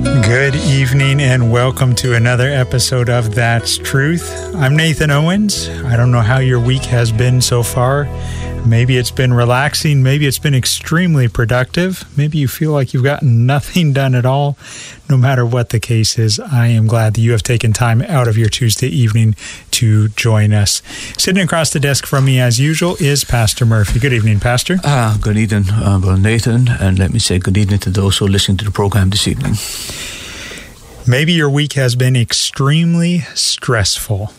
Good evening and welcome to another episode of That's Truth. I'm Nathan Owens. I don't know how your week has been so far. Maybe it's been relaxing. Maybe it's been extremely productive. Maybe you feel like you've gotten nothing done at all. No matter what the case is, I am glad that you have taken time out of your Tuesday evening to join us. Sitting across the desk from me, as usual, is Pastor Murphy. Good evening, Pastor. Ah, good evening, uh, Nathan, and let me say good evening to those who are listening to the program this evening. Maybe your week has been extremely stressful.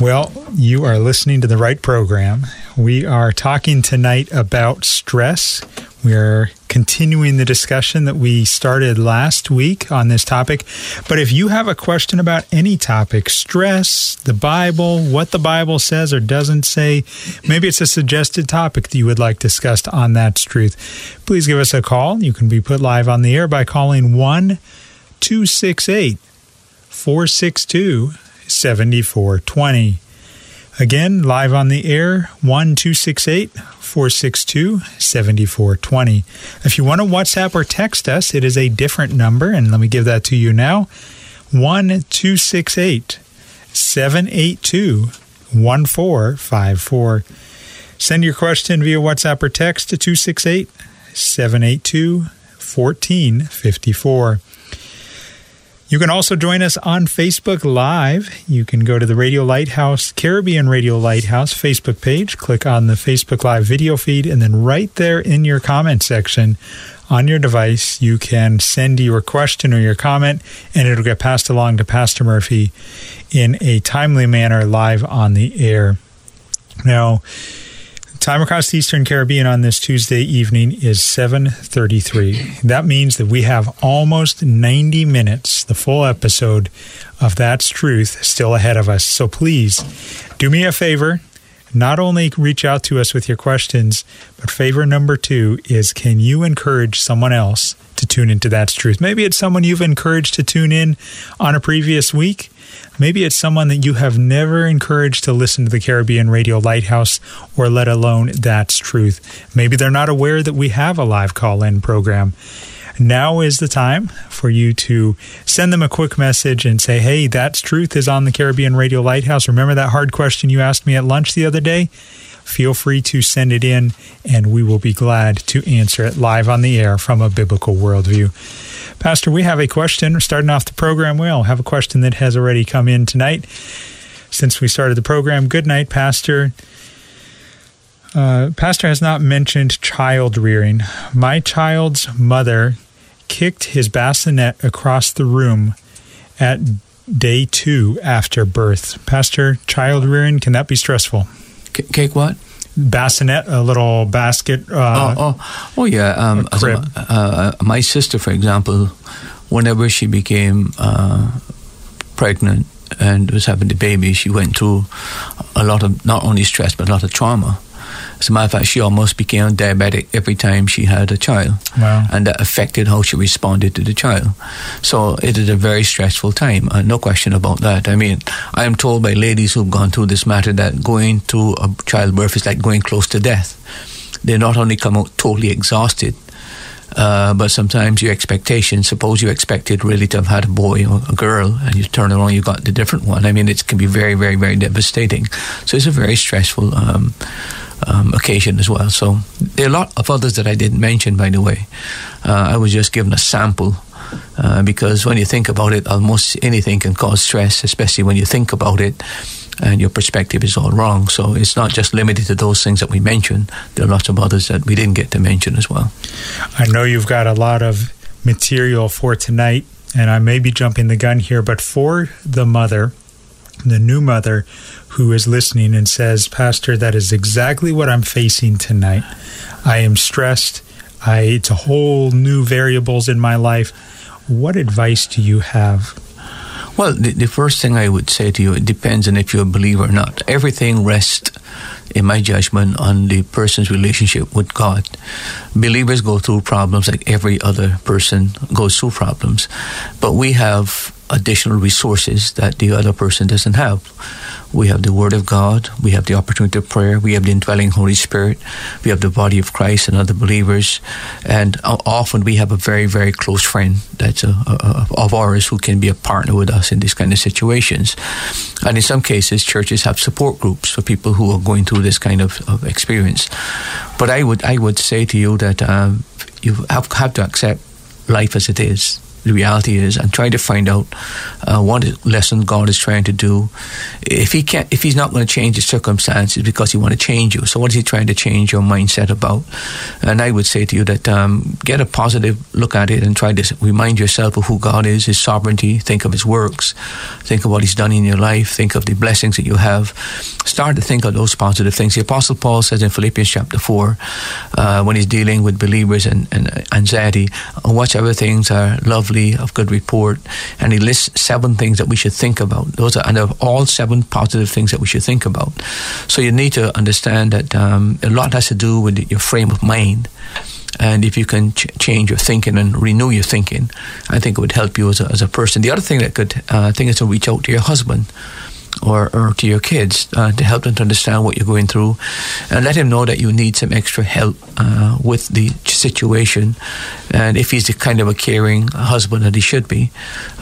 Well, you are listening to the right program. We are talking tonight about stress. We are continuing the discussion that we started last week on this topic. But if you have a question about any topic, stress, the Bible, what the Bible says or doesn't say, maybe it's a suggested topic that you would like discussed on That's Truth, please give us a call. You can be put live on the air by calling 1 268 462 7420. Again, live on the air, 1 268 462 7420. If you want to WhatsApp or text us, it is a different number, and let me give that to you now 1 268 782 1454. Send your question via WhatsApp or text to 268 782 1454. You can also join us on Facebook Live. You can go to the Radio Lighthouse, Caribbean Radio Lighthouse Facebook page, click on the Facebook Live video feed, and then right there in your comment section on your device, you can send your question or your comment, and it'll get passed along to Pastor Murphy in a timely manner live on the air. Now, Time across the Eastern Caribbean on this Tuesday evening is 7:33. That means that we have almost 90 minutes, the full episode of That's Truth still ahead of us. So please do me a favor, not only reach out to us with your questions, but favor number 2 is can you encourage someone else to tune into That's Truth? Maybe it's someone you've encouraged to tune in on a previous week Maybe it's someone that you have never encouraged to listen to the Caribbean Radio Lighthouse or let alone That's Truth. Maybe they're not aware that we have a live call in program. Now is the time for you to send them a quick message and say, Hey, That's Truth is on the Caribbean Radio Lighthouse. Remember that hard question you asked me at lunch the other day? Feel free to send it in, and we will be glad to answer it live on the air from a biblical worldview. Pastor, we have a question starting off the program. We all have a question that has already come in tonight since we started the program. Good night, Pastor. Uh, Pastor has not mentioned child rearing. My child's mother kicked his bassinet across the room at day two after birth. Pastor, child rearing, can that be stressful? C- kick what? bassinet, a little basket. Uh, oh, oh, oh, yeah. Um, a, uh, my sister, for example, whenever she became uh, pregnant and was having the baby, she went through a lot of not only stress but a lot of trauma. As a matter of fact, she almost became diabetic every time she had a child. Wow. And that affected how she responded to the child. So it is a very stressful time, uh, no question about that. I mean, I am told by ladies who've gone through this matter that going to a childbirth is like going close to death. They not only come out totally exhausted, uh, but sometimes your expectations, suppose you expected really to have had a boy or a girl, and you turn around, you got the different one. I mean, it can be very, very, very devastating. So it's a very stressful um, um, occasion as well. So there are a lot of others that I didn't mention, by the way. Uh, I was just given a sample. Uh, because when you think about it, almost anything can cause stress, especially when you think about it and your perspective is all wrong. So it's not just limited to those things that we mentioned. There are lots of others that we didn't get to mention as well. I know you've got a lot of material for tonight, and I may be jumping the gun here, but for the mother, the new mother who is listening and says, Pastor, that is exactly what I'm facing tonight. I am stressed. I, it's a whole new variables in my life. What advice do you have? Well, the, the, first thing I would say to you, it depends on if you're a believer or not. Everything rests, in my judgment, on the person's relationship with God. Believers go through problems like every other person goes through problems, but we have additional resources that the other person doesn't have. We have the Word of God, we have the opportunity of prayer, we have the indwelling Holy Spirit, we have the body of Christ and other believers, and often we have a very, very close friend that's a, a, of ours who can be a partner with us in these kind of situations. And in some cases, churches have support groups for people who are going through this kind of, of experience. But I would, I would say to you that um, you have, have to accept life as it is the reality is and trying to find out uh, what lesson God is trying to do. If he can't, if he's not going to change the circumstances because he want to change you, so what is he trying to change your mindset about? And I would say to you that um, get a positive look at it and try to remind yourself of who God is, His sovereignty. Think of His works. Think of what He's done in your life. Think of the blessings that you have. Start to think of those positive things. The Apostle Paul says in Philippians chapter four, uh, when he's dealing with believers and, and anxiety, whatsoever things are lovely of good report, and he lists seven things that we should think about. Those are and they're all seven positive things that we should think about. So you need to understand that um, a lot has to do with your frame of mind. And if you can ch- change your thinking and renew your thinking, I think it would help you as a, as a person. The other thing that could, uh, I think, is to reach out to your husband or, or to your kids uh, to help them to understand what you're going through and let him know that you need some extra help uh, with the situation. And if he's the kind of a caring husband that he should be,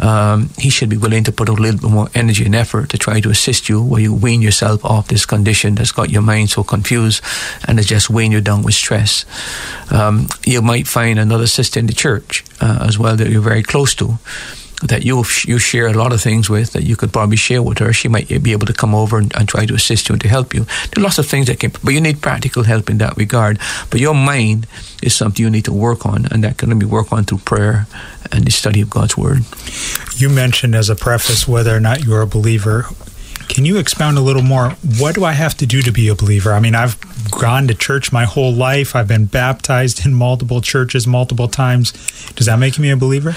um, he should be willing to put a little bit more energy and effort to try to assist you while you wean yourself off this condition that's got your mind so confused and has just weighing you down with stress. Um, you might find another sister in the church uh, as well that you're very close to that you you share a lot of things with that you could probably share with her. She might be able to come over and, and, try to assist you and to help you. There are lots of things that can, but you need practical help in that regard. But your mind is something you need to work on, and that can be worked on through prayer and the study of God's Word. You mentioned as a preface whether or not you're a believer. Can you expound a little more? What do I have to do to be a believer? I mean, I've gone to church my whole life. I've been baptized in multiple churches multiple times. Does that make me a believer?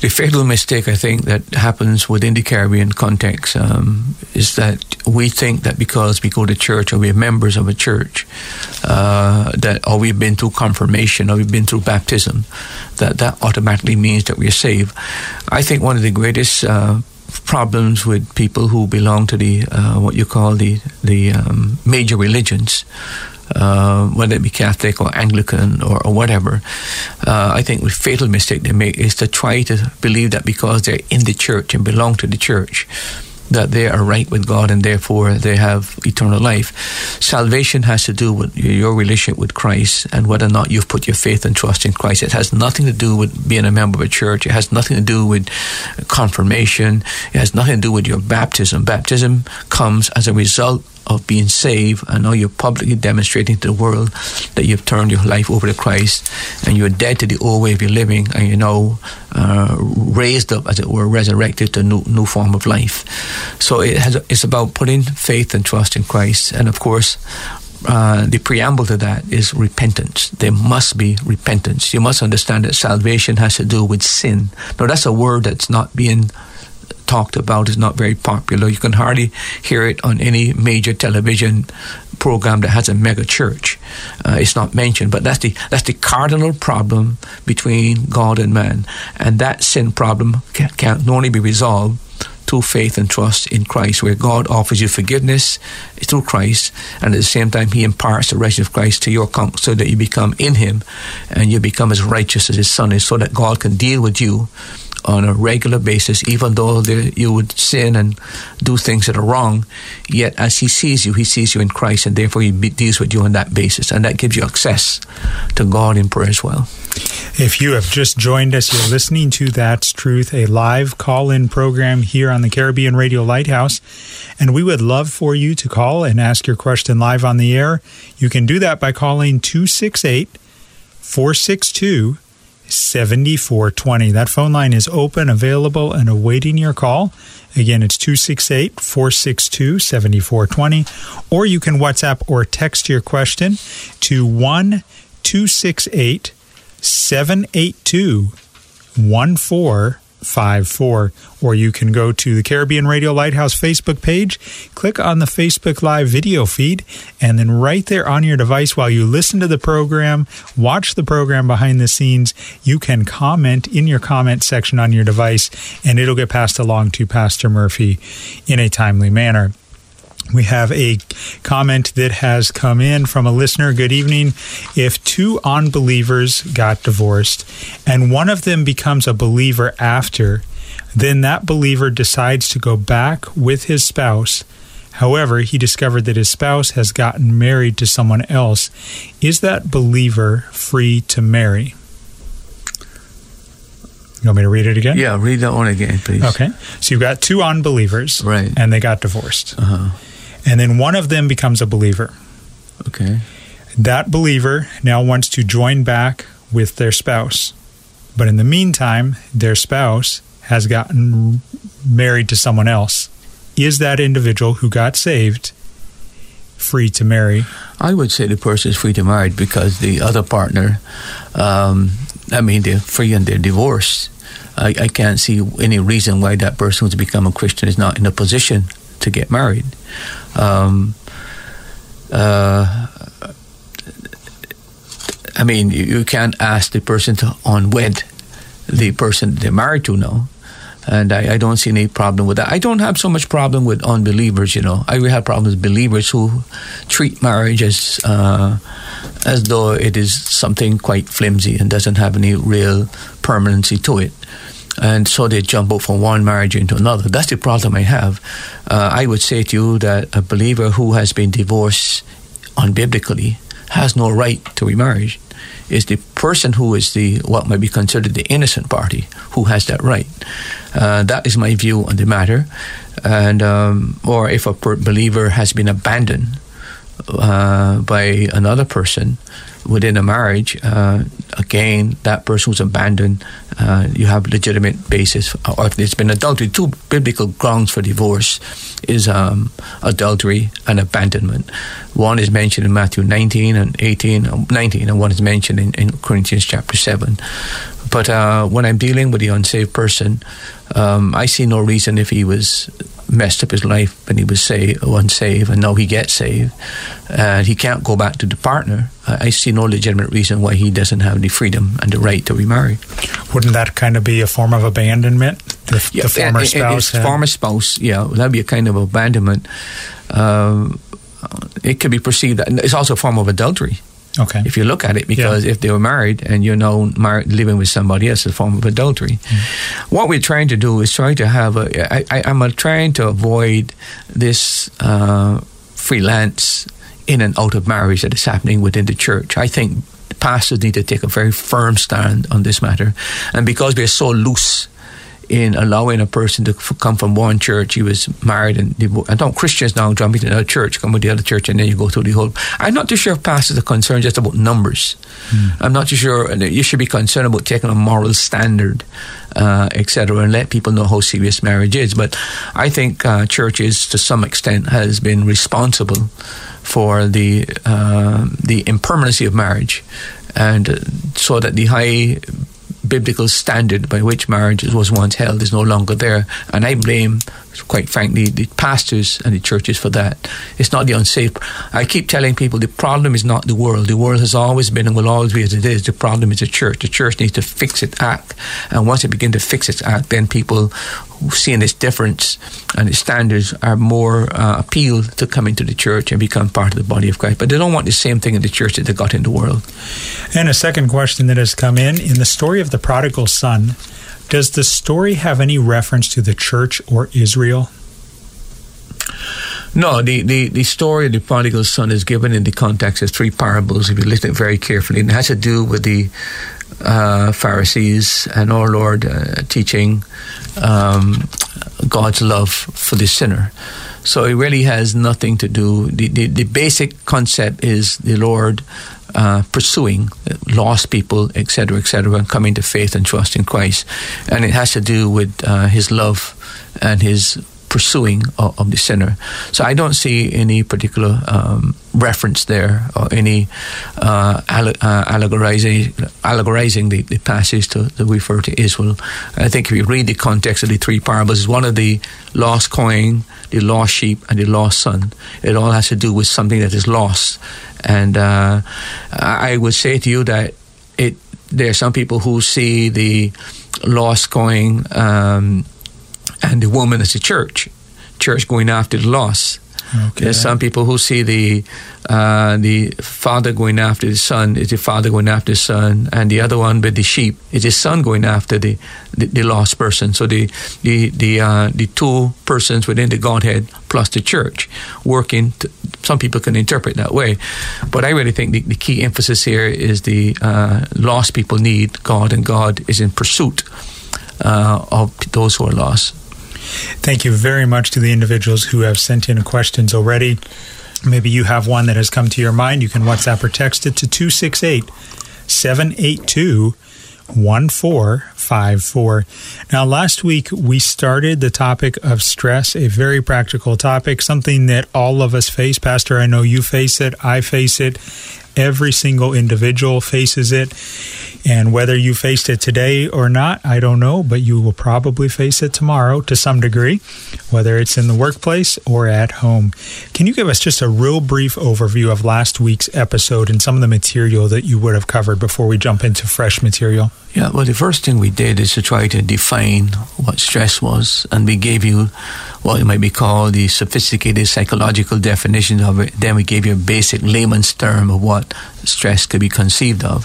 The fatal mistake I think that happens within the Caribbean context um, is that we think that because we go to church or we're members of a church, uh, that or we've been through confirmation or we've been through baptism, that that automatically means that we're saved. I think one of the greatest uh, problems with people who belong to the uh, what you call the the um, major religions, uh, whether it be Catholic or Anglican or, or whatever. Uh, I think the fatal mistake they make is to try to believe that because they're in the church and belong to the church, that they are right with God and therefore they have eternal life. Salvation has to do with your relationship with Christ and whether or not you've put your faith and trust in Christ. It has nothing to do with being a member of a church. It has nothing to do with confirmation. It has nothing to do with your baptism. Baptism comes as a result of being saved, and now you're publicly demonstrating to the world that you've turned your life over to Christ, and you're dead to the old way of your living, and you're now uh, raised up, as it were, resurrected to a new, new form of life. So it has, it's about putting faith and trust in Christ, and of course, uh, the preamble to that is repentance. There must be repentance. You must understand that salvation has to do with sin. Now, that's a word that's not being talked about is not very popular. You can hardly hear it on any major television program that has a mega church. Uh, it's not mentioned, but that's the that's the cardinal problem between God and man, and that sin problem can, can only be resolved through faith and trust in Christ, where God offers you forgiveness through Christ, and at the same time, He imparts the righteousness of Christ to your so that you become in Him, and you become as righteous as His Son is, so that God can deal with you on a regular basis, even though you would sin and do things that are wrong. Yet, as He sees you, He sees you in Christ, and therefore He deals with you on that basis, and that gives you access to God in prayer as well. If you have just joined us, you're listening to That's Truth, a live call in program here on the Caribbean Radio Lighthouse. And we would love for you to call and ask your question live on the air. You can do that by calling 268 462 7420. That phone line is open, available, and awaiting your call. Again, it's 268 462 7420. Or you can WhatsApp or text your question to 1 268 782 1454. Or you can go to the Caribbean Radio Lighthouse Facebook page, click on the Facebook Live video feed, and then right there on your device while you listen to the program, watch the program behind the scenes, you can comment in your comment section on your device, and it'll get passed along to Pastor Murphy in a timely manner. We have a comment that has come in from a listener. Good evening. If two unbelievers got divorced and one of them becomes a believer after, then that believer decides to go back with his spouse. However, he discovered that his spouse has gotten married to someone else. Is that believer free to marry? You want me to read it again? Yeah, read that one again, please. Okay. So you've got two unbelievers, right? And they got divorced. Uh-huh and then one of them becomes a believer. Okay. That believer now wants to join back with their spouse. But in the meantime, their spouse has gotten married to someone else. Is that individual who got saved free to marry? I would say the person is free to marry because the other partner, um, I mean, they're free and they're divorced. I, I can't see any reason why that person who's become a Christian is not in a position to get married. Um, uh, I mean, you, can't ask the person to unwed the person they're married to now. And I, I, don't see any problem with that. I don't have so much problem with unbelievers, you know. I have problems with believers who treat marriage as uh, as though it is something quite flimsy and doesn't have any real permanency to it and so they jump out from one marriage into another. That's the problem I have. Uh, I would say to you that a believer who has been divorced unbiblically has no right to remarry. It's the person who is the what might be considered the innocent party who has that right. Uh, that is my view on the matter. And um, or if a believer has been abandoned uh, by another person within a marriage, uh, again, that person who's abandoned, uh, you have legitimate basis, or if it's been adultery, two biblical grounds for divorce is um, adultery and abandonment. One is mentioned in Matthew 19 and 18, uh, 19, and one is mentioned in, in Corinthians chapter 7. But uh, when I'm dealing with the unsaved person, um, I see no reason if he was messed up his life when he was saved, unsaved, and now he gets saved, and he can't go back to the partner. I see no legitimate reason why he doesn't have the freedom and the right to remarry. Wouldn't that kind of be a form of abandonment? The, yeah, the former and, spouse. And former spouse, yeah, that'd be a kind of abandonment. Uh, it could be perceived. It's also a form of adultery. Okay. If you look at it, because yeah. if they were married and you're now married, living with somebody else, it's a form of adultery. Mm. What we're trying to do is try to have a. I, I, I'm trying to avoid this uh, freelance in and out of marriage that is happening within the church. I think pastors need to take a very firm stand on this matter, and because we're so loose in allowing a person to f- come from one church. He was married and divorced. And don't Christians now jump into another church, come with the other church, and then you go through the whole. I'm not too sure if pastors are concerned just about numbers. Mm. I'm not too sure. You should be concerned about taking a moral standard, uh, etc., and let people know how serious marriage is. But I think uh, churches, to some extent, has been responsible for the uh, the impermanency of marriage, and uh, so that the high biblical standard by which marriage was once held is no longer there. And I blame, quite frankly, the pastors and the churches for that. It's not the unsafe. I keep telling people the problem is not the world. The world has always been and will always be as it is. The problem is the church. The church needs to fix its act. And once it begins to fix its act, then people seeing this difference and its standards are more uh, appealed to come into the church and become part of the body of Christ. But they don't want the same thing in the church that they got in the world. And a second question that has come in in the story of the prodigal son, Does the story have any reference to the church or Israel? No, the, the, the story of the prodigal son is given in the context of three parables, if you listen very carefully. And it has to do with the uh, Pharisees and our Lord uh, teaching um, God's love for the sinner. So it really has nothing to do. The, the, the basic concept is the Lord uh, pursuing lost people, etc., etc., and coming to faith and trust in Christ, and it has to do with uh, His love and His pursuing of, of, the sinner. So I don't see any particular um, reference there or any uh, uh, allegorizing, allegorizing the, the, passage to, that refer to Israel. I think if you read the context of the three parables, it's one of the lost coin, the lost sheep, and the lost son. It all has to do with something that is lost. And uh, I would say to you that it there are some people who see the lost coin um, and the woman is a church, church going after the lost. Okay. There's some people who see the uh, the father going after the son is the father going after the son, and the other one with the sheep is the son going after the, the, the lost person. So the the the uh, the two persons within the Godhead plus the church working. To, some people can interpret that way, but I really think the, the key emphasis here is the uh, lost people need God, and God is in pursuit uh, of those who are lost. Thank you very much to the individuals who have sent in questions already. Maybe you have one that has come to your mind. You can WhatsApp or text it to 268 782 1454. Now, last week we started the topic of stress, a very practical topic, something that all of us face. Pastor, I know you face it, I face it, every single individual faces it. And whether you faced it today or not, I don't know, but you will probably face it tomorrow to some degree, whether it's in the workplace or at home. Can you give us just a real brief overview of last week's episode and some of the material that you would have covered before we jump into fresh material? Yeah, well, the first thing we did is to try to define what stress was, and we gave you what might be called the sophisticated psychological definition of it. Then we gave you a basic layman's term of what stress could be conceived of.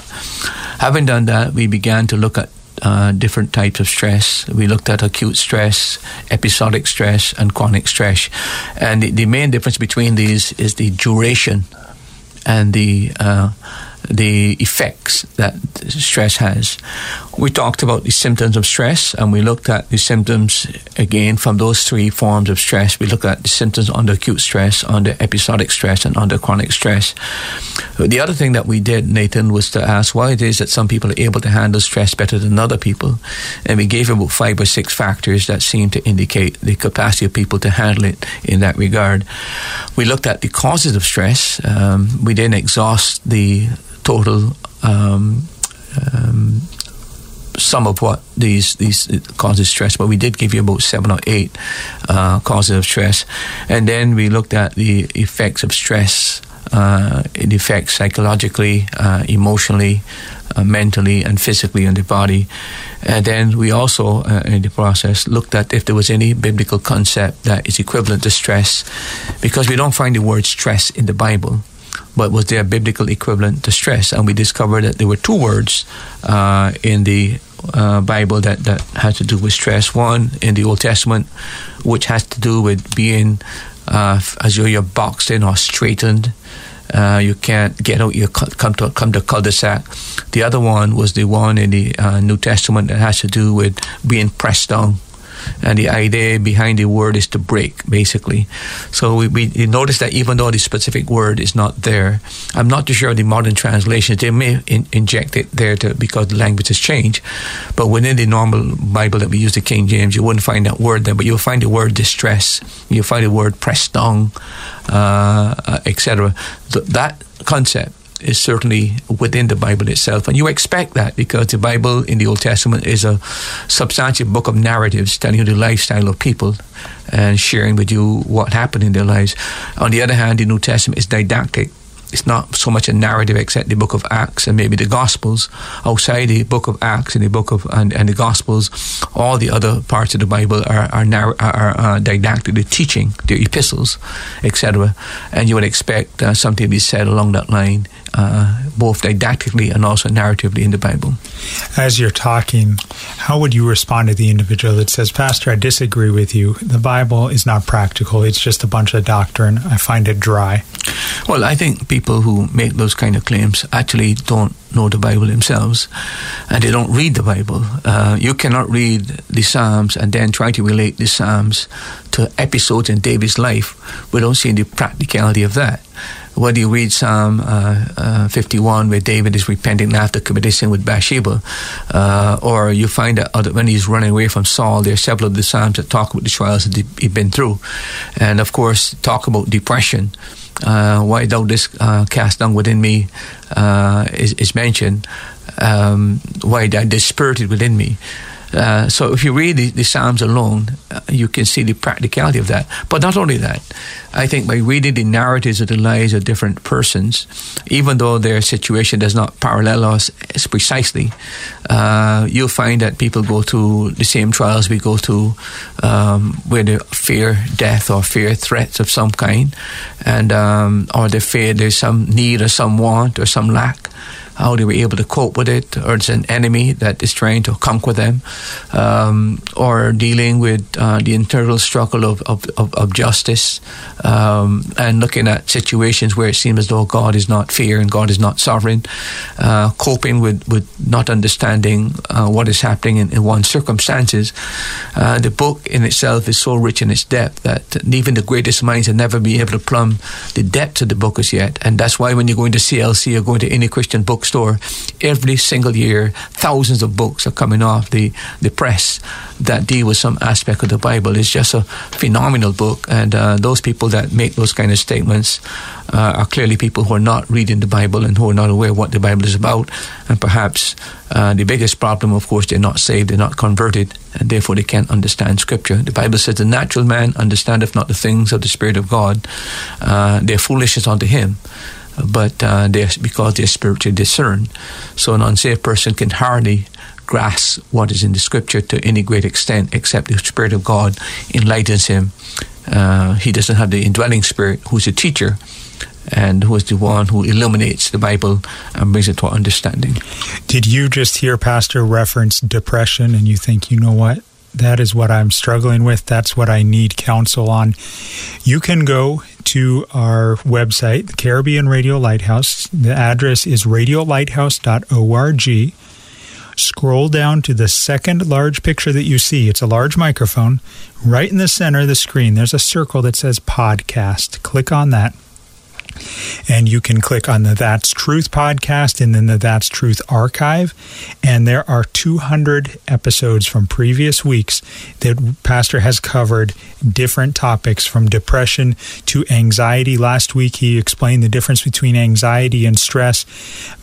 Having done that, we began to look at uh, different types of stress. We looked at acute stress, episodic stress, and chronic stress. And the, the main difference between these is the duration and the uh, the effects that stress has. We talked about the symptoms of stress and we looked at the symptoms again from those three forms of stress. We looked at the symptoms under acute stress, under episodic stress, and under chronic stress. The other thing that we did, Nathan, was to ask why it is that some people are able to handle stress better than other people. And we gave about five or six factors that seem to indicate the capacity of people to handle it in that regard. We looked at the causes of stress. Um, we didn't exhaust the total um, um, of what these these causes stress, but we did give you about seven or eight uh, causes of stress, and then we looked at the effects of stress. Uh, it affects psychologically, uh, emotionally, uh, mentally, and physically on the body. And then we also, uh, in the process, looked at if there was any biblical concept that is equivalent to stress, because we don't find the word stress in the Bible but was there a biblical equivalent to stress? And we discovered that there were two words uh, in the uh, Bible that, that had to do with stress. One in the Old Testament, which has to do with being uh, as though you're boxed in or straightened. Uh, you can't get out. You come to come to cul-de-sac. The other one was the one in the uh, New Testament that has to do with being pressed down and the idea behind the word is to break, basically. So we, we notice that even though the specific word is not there, I'm not too sure the modern translations they may in, inject it there to, because the language has changed. But within the normal Bible that we use, the King James, you wouldn't find that word there, but you'll find the word distress. You'll find the word down, uh, uh, etc. Th- that concept is certainly within the Bible itself. And you expect that because the Bible in the Old Testament is a substantial book of narratives telling you the lifestyle of people and sharing with you what happened in their lives. On the other hand, the New Testament is didactic it's not so much a narrative except the book of Acts and maybe the Gospels. Outside the book of Acts and the book of and, and the Gospels, all the other parts of the Bible are are, narr- are, are didactic, the teaching, the epistles, etc. And you would expect uh, something to be said along that line, uh, both didactically and also narratively in the Bible. As you're talking, how would you respond to the individual that says, Pastor, I disagree with you. The Bible is not practical. It's just a bunch of doctrine. I find it dry. Well, I think people who make those kind of claims actually don't know the Bible themselves and they don't read the Bible. Uh, you cannot read the Psalms and then try to relate the Psalms to episodes in David's life without seeing the practicality of that whether you read Psalm uh, uh, 51, where David is repenting after committing sin with Bathsheba, uh, or you find that when he's running away from Saul, there are several of the Psalms that talk about the trials that he's been through. And of course, talk about depression. Uh, why thou this uh, cast down within me uh, is, is, mentioned. Um, why that dispirited within me. Uh, so if you read the, the Psalms alone, uh, you can see the practicality of that. But not only that, I think by reading the narratives of the lives of different persons, even though their situation does not parallel us precisely, uh, you'll find that people go through the same trials we go through, um, where they fear death or fear threats of some kind, and um, or they fear there's some need or some want or some lack how they were able to cope with it, or it's an enemy that is trying to conquer them, um, or dealing with uh, the internal struggle of, of, of, of justice, um, and looking at situations where it seems as though God is not fair and God is not sovereign, uh, coping with, with not understanding uh, what is happening in, in one's circumstances. Uh, the book in itself is so rich in its depth that even the greatest minds have never been able to plumb the depth of the book as yet. And that's why when you go into CLC or go into any Christian bookstore, bookstore, every single year, thousands of books are coming off the, the press that deal with some aspect of the Bible. It's just a phenomenal book, and uh, those people that make those kind of statements uh, are clearly people who are not reading the Bible and who are not aware what the Bible is about. And perhaps uh, the biggest problem, of course, they're not saved, they're not converted, and therefore they can't understand Scripture. The Bible says, "The natural man understandeth not the things of the Spirit of God; uh, they're foolishness unto him." But uh, they're, because they're spiritually discerned. So an unsaved person can hardly grasp what is in the scripture to any great extent except the Spirit of God enlightens him. Uh, he doesn't have the indwelling Spirit who's a teacher and who is the one who illuminates the Bible and brings it to our understanding. Did you just hear Pastor reference depression and you think, you know what? That is what I'm struggling with. That's what I need counsel on. You can go to our website, the Caribbean Radio Lighthouse. The address is radiolighthouse.org. Scroll down to the second large picture that you see. It's a large microphone. Right in the center of the screen, there's a circle that says podcast. Click on that. And you can click on the That's Truth podcast and then the That's Truth archive. And there are 200 episodes from previous weeks that Pastor has covered different topics from depression to anxiety. Last week, he explained the difference between anxiety and stress.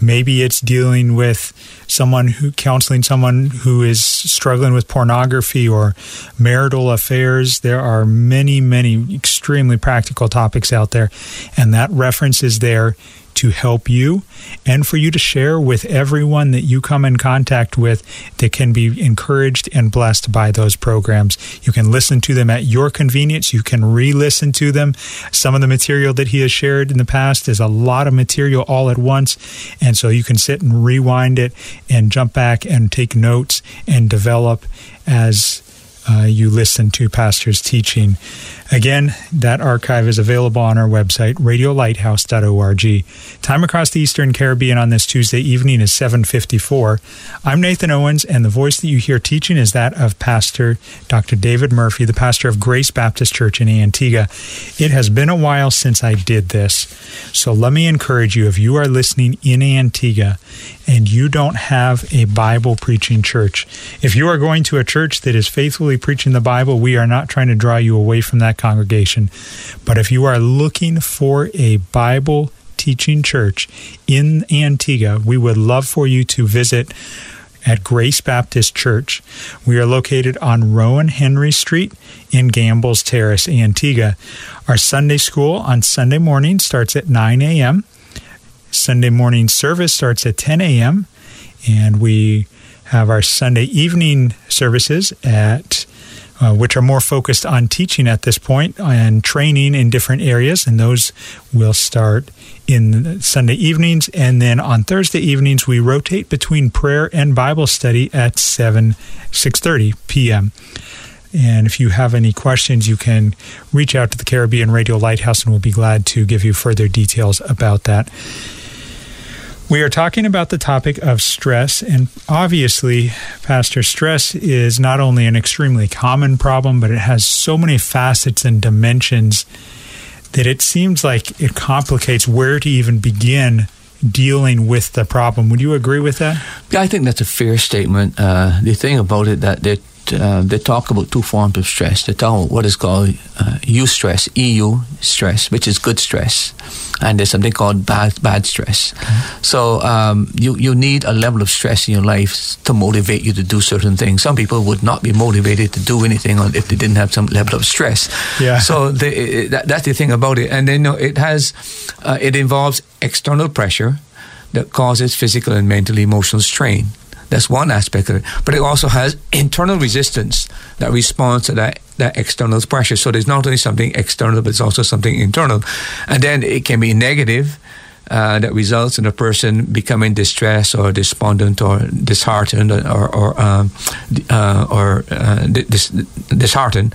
Maybe it's dealing with someone who counseling someone who is struggling with pornography or marital affairs. There are many, many extremely practical topics out there, and that reference is there to help you and for you to share with everyone that you come in contact with that can be encouraged and blessed by those programs. You can listen to them at your convenience. You can re listen to them. Some of the material that he has shared in the past is a lot of material all at once. And so you can sit and rewind it and jump back and take notes and develop as uh, you listen to Pastor's teaching. Again, that archive is available on our website, radiolighthouse.org. Time across the Eastern Caribbean on this Tuesday evening is 754. I'm Nathan Owens, and the voice that you hear teaching is that of Pastor Dr. David Murphy, the pastor of Grace Baptist Church in Antigua. It has been a while since I did this, so let me encourage you, if you are listening in Antigua and you don't have a Bible preaching church, if you are going to a church that is faithfully preaching the Bible, we are not trying to draw you away from that congregation. But if you are looking for a Bible teaching church in Antigua, we would love for you to visit at Grace Baptist Church. We are located on Rowan Henry Street in Gambles Terrace, Antigua. Our Sunday school on Sunday morning starts at 9 a.m. Sunday morning service starts at 10 a.m., and we have our Sunday evening services at uh, which are more focused on teaching at this point and training in different areas, and those will start in Sunday evenings. And then on Thursday evenings, we rotate between prayer and Bible study at 7, 6.30 p.m. And if you have any questions, you can reach out to the Caribbean Radio Lighthouse, and we'll be glad to give you further details about that. We are talking about the topic of stress, and obviously, Pastor, stress is not only an extremely common problem, but it has so many facets and dimensions that it seems like it complicates where to even begin dealing with the problem. Would you agree with that? Yeah, I think that's a fair statement. Uh, the thing about it that they uh, they talk about two forms of stress. They talk about what is called uh, eustress, EU stress, which is good stress, and there's something called bad bad stress. Mm-hmm. So um, you you need a level of stress in your life to motivate you to do certain things. Some people would not be motivated to do anything if they didn't have some level of stress. Yeah. So they, that, that's the thing about it, and then you know, it has uh, it involves external pressure that causes physical and mental emotional strain. That's one aspect of it. But it also has internal resistance that responds to that, that external pressure. So there's not only something external, but it's also something internal. And then it can be negative. Uh, that results in a person becoming distressed or despondent or disheartened or or, um, uh, or uh, dis- disheartened.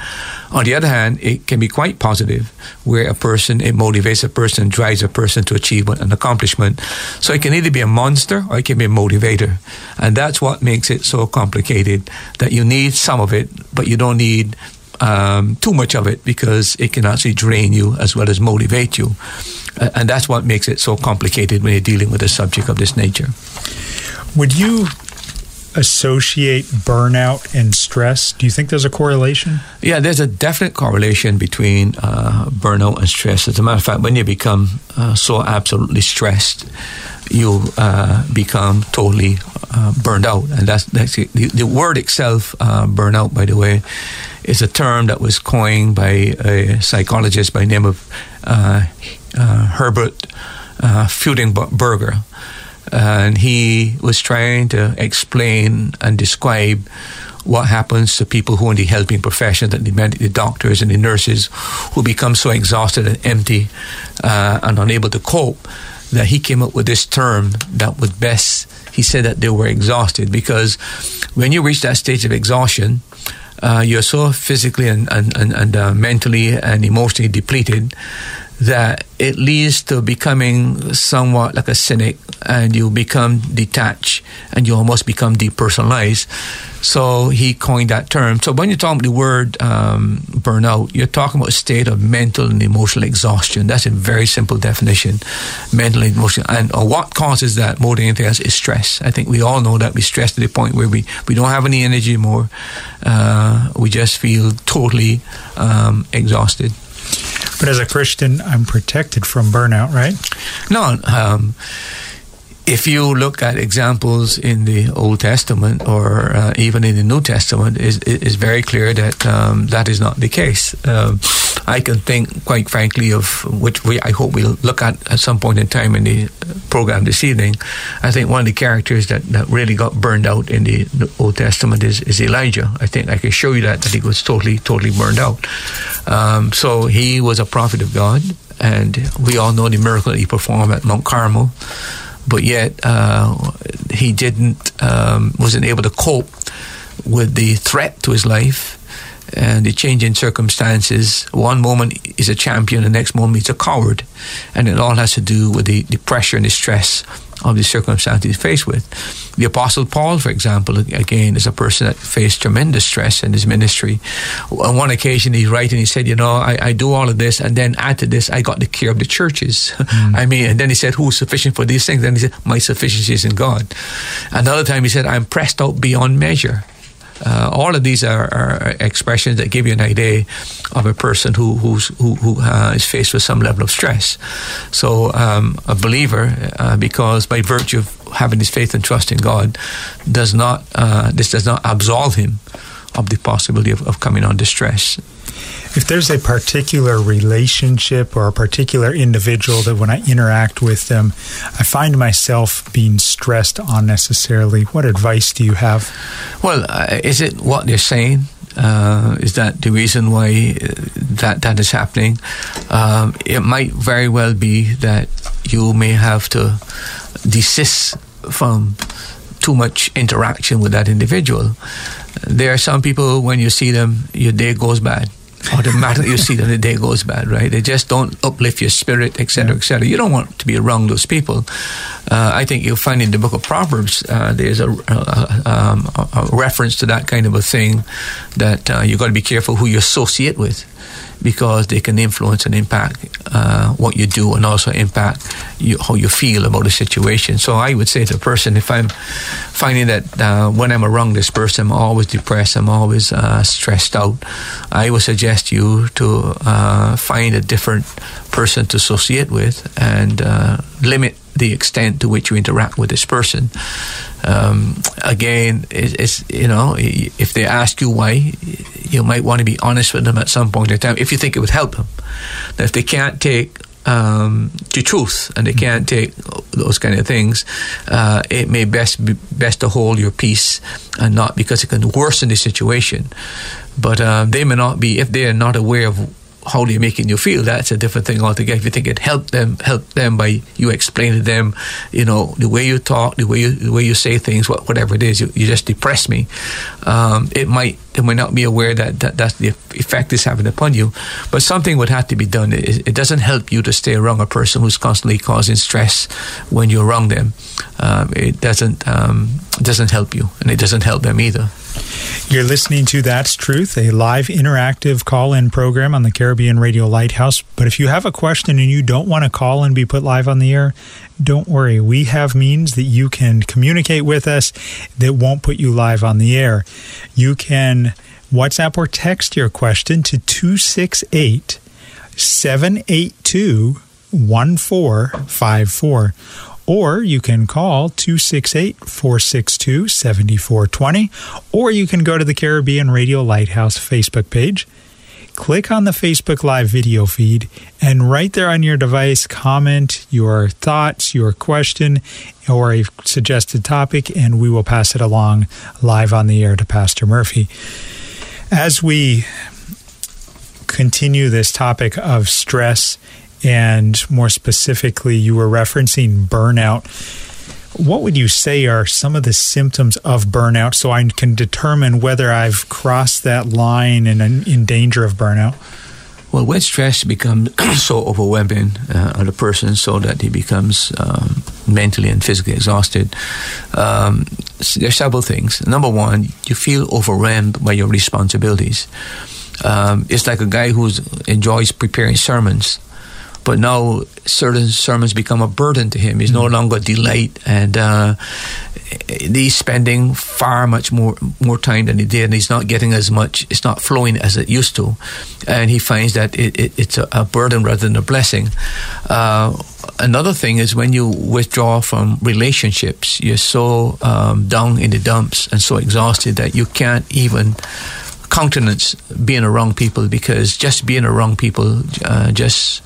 On the other hand, it can be quite positive, where a person it motivates a person, drives a person to achieve an accomplishment. So it can either be a monster or it can be a motivator, and that's what makes it so complicated. That you need some of it, but you don't need um, too much of it because it can actually drain you as well as motivate you. Uh, and that's what makes it so complicated when you're dealing with a subject of this nature. Would you associate burnout and stress? Do you think there's a correlation? Yeah, there's a definite correlation between uh, burnout and stress. As a matter of fact, when you become uh, so absolutely stressed, you uh, become totally uh, burned out. And that's, that's the, the word itself, uh, burnout, by the way, is a term that was coined by a psychologist by the name of uh, uh, Herbert uh, Freudenberger. And he was trying to explain and describe what happens to people who are in the helping profession, that the, the doctors and the nurses who become so exhausted and empty uh, and unable to cope, that he came up with this term that would best, he said that they were exhausted because when you reach that stage of exhaustion, uh, you're so physically and, and, and, and uh, mentally and emotionally depleted that it leads to becoming somewhat like a cynic and you become detached and you almost become depersonalized. So he coined that term. So when you talk about the word um, burnout, you're talking about a state of mental and emotional exhaustion. That's a very simple definition. Mental and emotional. And uh, what causes that more than anything else is stress. I think we all know that we stress to the point where we, we don't have any energy more. Uh, we just feel totally um, exhausted. But as a Christian, I'm protected from burnout, right? No. Um, if you look at examples in the Old Testament or uh, even in the New Testament, it's, it's very clear that um, that is not the case. Um, I can think, quite frankly, of which we I hope we'll look at at some point in time in the program this evening. I think one of the characters that, that really got burned out in the, the Old Testament is, is Elijah. I think I can show you that that he was totally totally burned out. Um, so he was a prophet of God, and we all know the miracle that he performed at Mount Carmel but yet uh, he didn't um, wasn't able to cope with the threat to his life and the change in circumstances. One moment is a champion, the next moment he's a coward, and it all has to do with the, the pressure and the stress of the circumstances he's faced with. The Apostle Paul, for example, again, is a person that faced tremendous stress in his ministry. On one occasion, he's writing, he said, You know, I, I do all of this, and then add to this, I got the care of the churches. Mm. I mean, and then he said, Who's sufficient for these things? Then he said, My sufficiency is in God. Another time, he said, I'm pressed out beyond measure. Uh, all of these are, are, expressions that give you an idea of a person who who, who uh, is faced with some level of stress. So um, a believer, uh, because by virtue of having his faith and trust in God, does not uh, this does not absolve him of the possibility of, of coming under stress. If there's a particular relationship or a particular individual that when I interact with them, I find myself being stressed unnecessarily, what advice do you have? Well, uh, is it what they're saying? Uh, is that the reason why uh, that that is happening? Um, it might very well be that you may have to desist from too much interaction with that individual. There are some people when you see them, your day goes bad automatically you see that the day goes bad, right? They just don't uplift your spirit, etc., yeah. etc. You don't want to be around those people. Uh, I think you'll find in the book of Proverbs uh, there's a, a, um, a, reference to that kind of a thing that uh, you've got to be careful who you associate with because they can influence and impact uh, what you do and also impact you, how you feel about the situation. So I would say to a person, if I'm finding that uh, when I'm around this person, I'm always depressed, I'm always uh, stressed out, I would suggest you to uh, find a different person to associate with and uh, limit the extent to which you interact with this person. Um, again, it's, you know, if they ask you why, you might want to be honest with them at some point in time if you think it would help them. Now, if they can't take um, the truth and they can't take those kind of things, uh, it may best be best to hold your peace and not because it can worsen the situation. But uh, they may not be if they are not aware of how they're making you feel, that's a different thing altogether. If you think it helped them, help them by you explaining to them, you know, the way you talk, the way you the way you say things, whatever it is, you, you just depress me. Um, it might they might not be aware that, that that's the effect is having upon you. But something would have to be done. It, it doesn't help you to stay around a person who's constantly causing stress when you're around them. Um, it doesn't um, doesn't help you, and it doesn't help them either. You're listening to That's Truth, a live interactive call in program on the Caribbean Radio Lighthouse. But if you have a question and you don't want to call and be put live on the air, don't worry. We have means that you can communicate with us that won't put you live on the air. You can WhatsApp or text your question to 268 782 1454 or you can call 268 462 7420, or you can go to the Caribbean Radio Lighthouse Facebook page. Click on the Facebook Live video feed, and right there on your device, comment your thoughts, your question, or a suggested topic, and we will pass it along live on the air to Pastor Murphy. As we continue this topic of stress and more specifically, you were referencing burnout. What would you say are some of the symptoms of burnout so I can determine whether I've crossed that line and in, in danger of burnout? Well, when stress becomes so overwhelming uh, on a person so that he becomes um, mentally and physically exhausted, um, there's several things. Number one, you feel overwhelmed by your responsibilities. Um, it's like a guy who enjoys preparing sermons but now certain sermons become a burden to him. He's mm. no longer delight, and uh, he's spending far much more more time than he did, and he's not getting as much. It's not flowing as it used to, and he finds that it, it, it's a, a, burden rather than a blessing. Uh, another thing is when you withdraw from relationships, you're so um, down in the dumps and so exhausted that you can't even countenance being around people because just being around people uh, just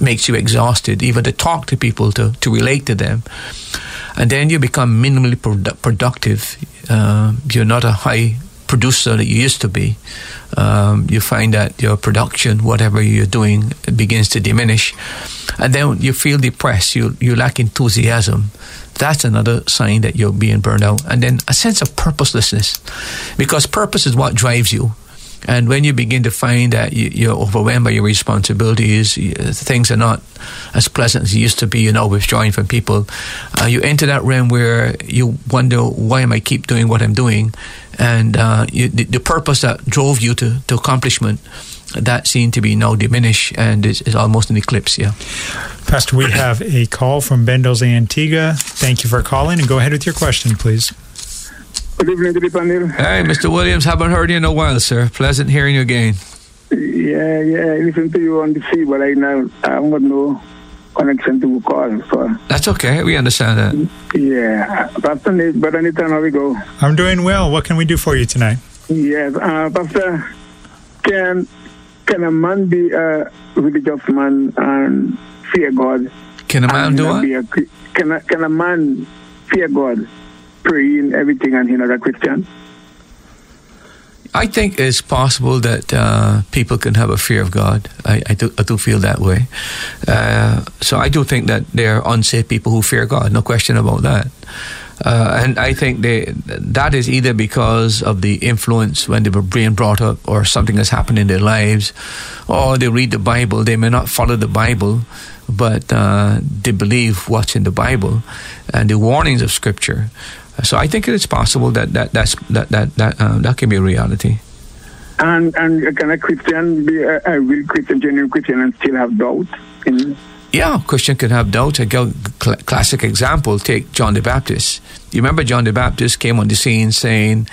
makes you exhausted, even to talk to people, to, to relate to them. And then you become minimally produ- productive. Uh, you're not a high producer that you used to be. Um, you find that your production, whatever you're doing, begins to diminish. And then you feel depressed, you, you lack enthusiasm. That's another sign that you're being burned out. And then a sense of purposelessness. Because purpose is what drives you. And when you begin to find that you, are overwhelmed by your responsibilities, things are not as pleasant as they used to be, you know, withdrawing from people, uh, you enter that realm where you wonder, why am I keep doing what I'm doing? And uh, you, the, the, purpose that drove you to, to accomplishment, that seemed to be now diminished and is, is almost an eclipse, yeah. Pastor, we have a call from Bendals Antigua. Thank you for calling and go ahead with your question, please. Good evening to the panel. Hey, Mr. Williams, haven't heard you in a while, sir. Pleasant hearing you again. Yeah, yeah, I listen to you on the sea, but I now I have got no connection to call. So that's okay. We understand that. Yeah, Pastor Nate, but anytime how we go. I'm doing well. What can we do for you tonight? Yes, uh, Pastor, can can a man be a religious man and fear God? Can a man do not what? a can a, can a man fear God, pray in everything and he not a Christian? I think it's possible that uh, people can have a fear of God. I, I, do, I do feel that way. Uh, so I do think that there are unsafe people who fear God, no question about that. Uh, and I think they, that is either because of the influence when they were being brought up or something has happened in their lives, or they read the Bible. They may not follow the Bible, but uh, they believe what's in the Bible and the warnings of Scripture. So I think it is possible that that that's, that that that, uh, that can be a reality. And and can a Christian be a, a real Christian, genuine Christian, and still have doubt? In, Yeah, Christian can have doubt. A cl- cl- classic example: take John the Baptist. You remember John the Baptist came on the scene saying,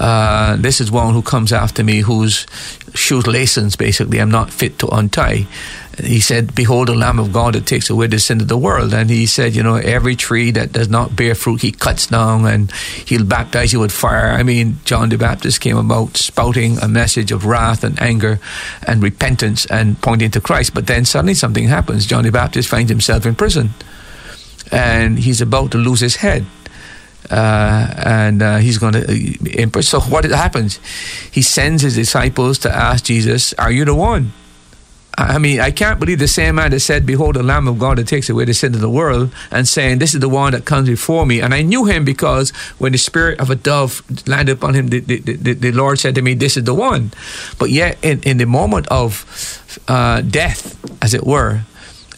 uh, "This is one who comes after me, whose shoes lacens basically I'm not fit to untie." He said, "Behold, the Lamb of God that takes away the sin of the world." And he said, "You know, every tree that does not bear fruit, he cuts down, and he'll baptize you with fire." I mean, John the Baptist came about spouting a message of wrath and anger and repentance and pointing to Christ. But then suddenly something happens. John the Baptist finds himself in prison, and he's about to lose his head. Uh, and uh, he's going to impress. So what happens? He sends his disciples to ask Jesus, "Are you the one?" I mean, I can't believe the same man that said, Behold, the Lamb of God that takes away the sin of the world, and saying, This is the one that comes before me. And I knew him because when the spirit of a dove landed upon him, the, the, the, the Lord said to me, This is the one. But yet, in, in the moment of uh, death, as it were,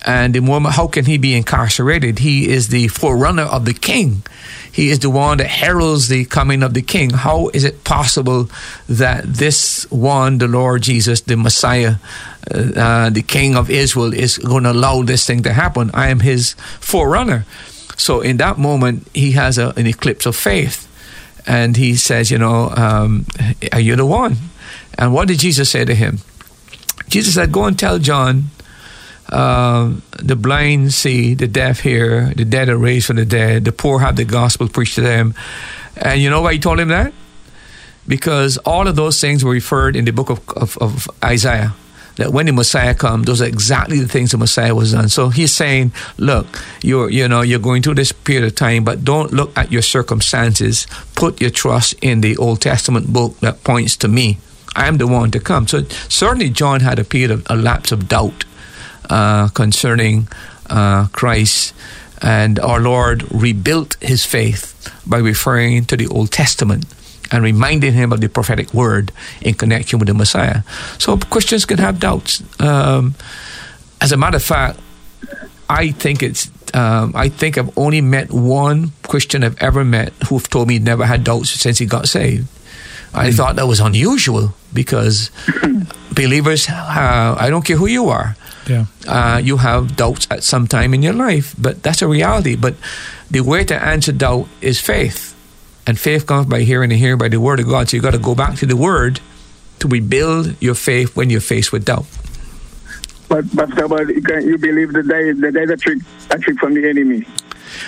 and the moment, how can he be incarcerated? He is the forerunner of the king. He is the one that heralds the coming of the king. How is it possible that this one, the Lord Jesus, the Messiah, uh, the King of Israel, is going to allow this thing to happen? I am his forerunner. So in that moment, he has a, an eclipse of faith. And he says, You know, um, are you the one? And what did Jesus say to him? Jesus said, Go and tell John uh, the blind see, the deaf hear, the dead are raised from the dead, the poor have the gospel preached to them. And you know why he told him that? Because all of those things were referred in the book of, of, of Isaiah. That when the Messiah comes, those are exactly the things the Messiah was done. So he's saying, look, you're you know you're going through this period of time, but don't look at your circumstances. Put your trust in the Old Testament book that points to me. I am the one to come. So certainly John had a period of a lapse of doubt uh, concerning uh, Christ, and our Lord rebuilt his faith by referring to the Old Testament and reminding him of the prophetic word in connection with the Messiah. So Christians can have doubts. Um, as a matter of fact, I think it's. Um, I think I've only met one Christian I've ever met who told me he never had doubts since he got saved. I thought that was unusual because believers, uh, I don't care who you are, Yeah. uh, you have doubts at some time in your life, but that's a reality. But the way to answer doubt is faith. And faith comes by hearing and hearing by the word of God. So you got to go back to the word to rebuild your faith when you're faced with doubt. but but about you, believe that that there is a trick a trick from the enemy.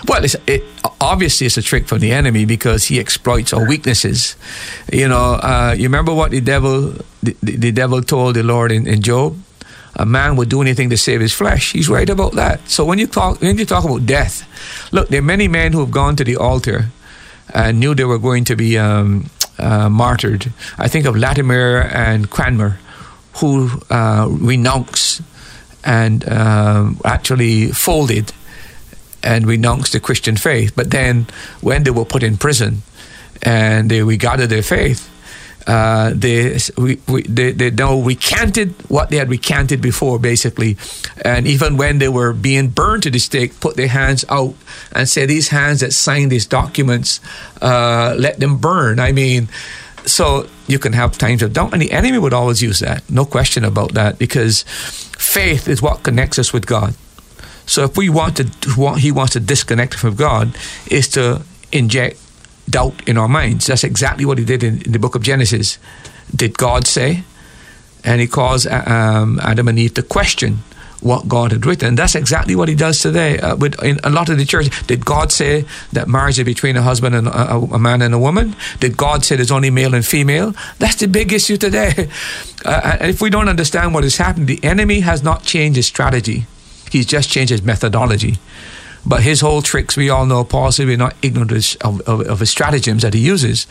Well, it's, it, obviously it's a trick from the enemy because he exploits our weaknesses. You know, uh, you remember what the devil the, the, the devil told the Lord in, in Job? A man would do anything to save his flesh. He's right about that. So when you talk when you talk about death, look, there are many men who have gone to the altar and knew they were going to be um, uh, martyred. I think of Latimer and Cranmer, who uh, renounced and um, actually folded and renounced the Christian faith. But then, when they were put in prison and they regarded their faith, uh, they, we, they they now recanted what they had recanted before, basically. And even when they were being burned to the stake, put their hands out and say, "These hands that signed these documents, uh, let them burn." I mean. So you can have times of doubt, and the enemy would always use that. No question about that, because faith is what connects us with God. So if we want to, what he wants to disconnect from God, is to inject doubt in our minds. That's exactly what he did in, in the book of Genesis. Did God say? And he caused um, Adam and Eve to question what God had written. And that's exactly what He does today uh, with in a lot of the church. Did God say that marriage is between a husband and a, a, man and a woman? Did God say there's only male and female? That's the big issue today. Uh, if we don't understand what is happening, the enemy has not changed his strategy. He's just changed his methodology. But his whole tricks, we all know, Paul said we're not ignorant of, of, of his stratagems that he uses.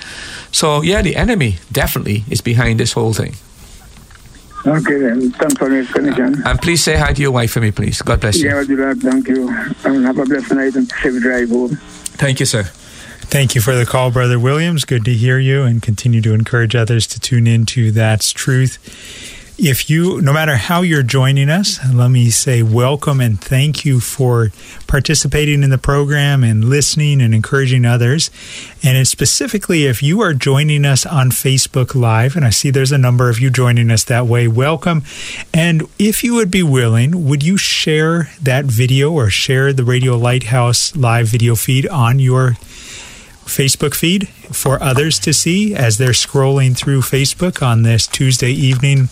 So, yeah, the enemy definitely is behind this whole thing. Okay, then. Thanks for the explanation. Uh, and please say hi to your wife for me, please. God bless you. Yeah, I'll do that. Thank you. And have a blessed night and safe drive home. Thank you, sir. Thank you for the call, Brother Williams. Good to hear you and continue to encourage others to tune into That's Truth if you, no matter how you're joining us, let me say welcome and thank you for participating in the program and listening and encouraging others. And specifically, if you are joining us on Facebook Live, and I see there's a number of you joining us that way, welcome. And if you would be willing, would you share that video or share the Radio Lighthouse live video feed on your Facebook feed for others to see as they're scrolling through Facebook on this Tuesday evening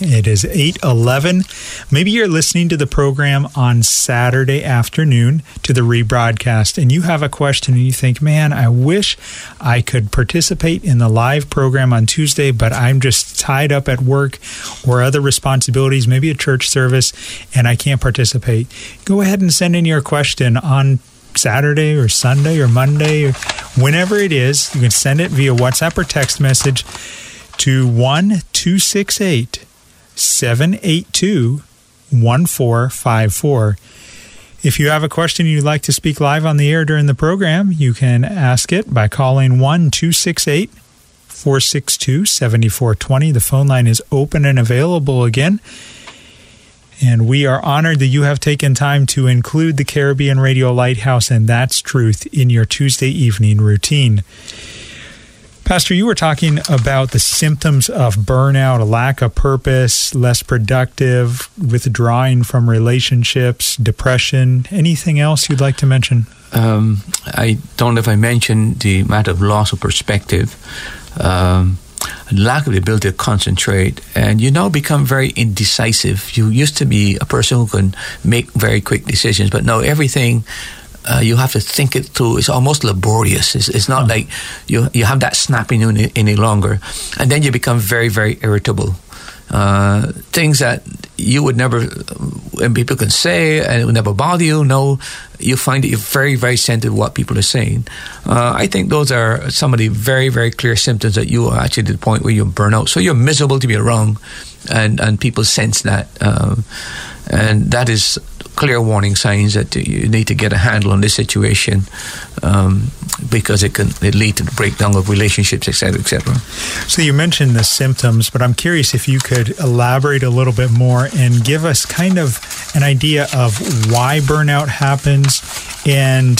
it is 8:11. Maybe you're listening to the program on Saturday afternoon to the rebroadcast and you have a question and you think, "Man, I wish I could participate in the live program on Tuesday, but I'm just tied up at work or other responsibilities, maybe a church service, and I can't participate." Go ahead and send in your question on Saturday or Sunday or Monday or whenever it is. You can send it via WhatsApp or text message to 1268 782 1454. If you have a question you'd like to speak live on the air during the program, you can ask it by calling 1 268 462 7420. The phone line is open and available again. And we are honored that you have taken time to include the Caribbean Radio Lighthouse and That's Truth in your Tuesday evening routine. Pastor, you were talking about the symptoms of burnout, a lack of purpose, less productive, withdrawing from relationships, depression. Anything else you'd like to mention? Um, I don't know if I mentioned the matter of loss of perspective. Um, lack of the ability to concentrate, and you now become very indecisive. You used to be a person who can make very quick decisions, but now everything uh, you have to think it through. It's almost laborious. It's, it's not like you you have that snapping any, any longer, and then you become very very irritable. Uh, things that you would never, and people can say, and it would never bother you. No, you find that you're very, very sensitive to what people are saying. Uh, I think those are some of the very, very clear symptoms that you are actually to the point where you burn out. So you're miserable to be around, and and people sense that, uh, and that is clear warning signs that you need to get a handle on this situation um, because it can it lead to the breakdown of relationships, etc., etc. So you mentioned the symptoms, but I'm curious if you could elaborate a little bit more and give us kind of an idea of why burnout happens and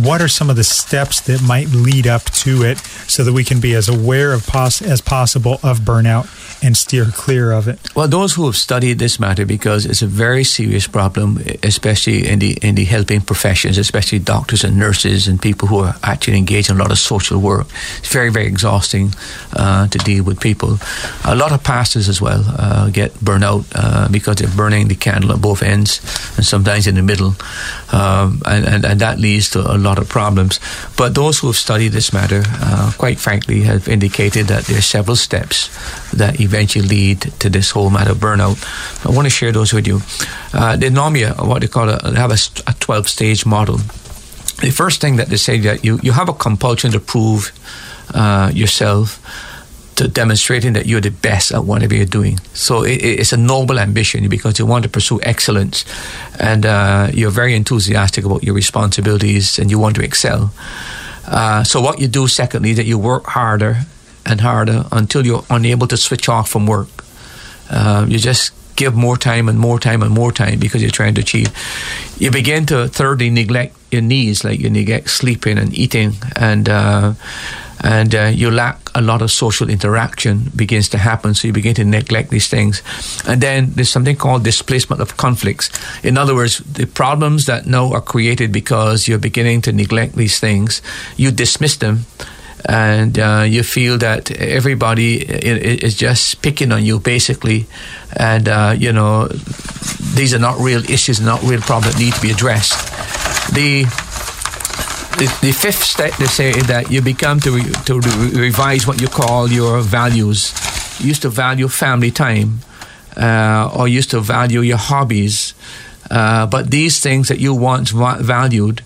what are some of the steps that might lead up to it so that we can be as aware of pos- as possible of burnout and steer clear of it? Well, those who have studied this matter, because it's a very serious problem, especially in the in the helping professions, especially doctors and nurses and people who are actually engaged in a lot of social work. It's very very exhausting uh, to deal with people. A lot of pastors as well uh, get burnout uh, because they're burning the candle at both ends and sometimes in the middle, um, and, and, and that leads to a lot of problems. But those who have studied this matter, uh, quite frankly, have indicated that there are several steps that eventually lead to this whole matter of burnout. I want to share those with you. Uh, they normally what they call a, have a, a 12 stage model. The first thing that they say that you, you have a compulsion to prove uh, yourself to demonstrating that you're the best at whatever you're doing. So it, it's a noble ambition because you want to pursue excellence, and uh, you're very enthusiastic about your responsibilities and you want to excel. Uh, so what you do, secondly, that you work harder and harder until you're unable to switch off from work. Uh, you just give more time and more time and more time because you're trying to achieve. You begin to thirdly neglect your needs, like you neglect sleeping and eating, and uh, and uh, you lack a lot of social interaction begins to happen. So you begin to neglect these things, and then there's something called displacement of conflicts. In other words, the problems that now are created because you're beginning to neglect these things, you dismiss them and uh, you feel that everybody is just picking on you, basically, and uh, you know these are not real issues, not real problems that need to be addressed. The the, the, fifth step they say is that you become to re, to re- revise what you call your values. You used to value family time, uh, or used to value your hobbies, uh, but these things that you once valued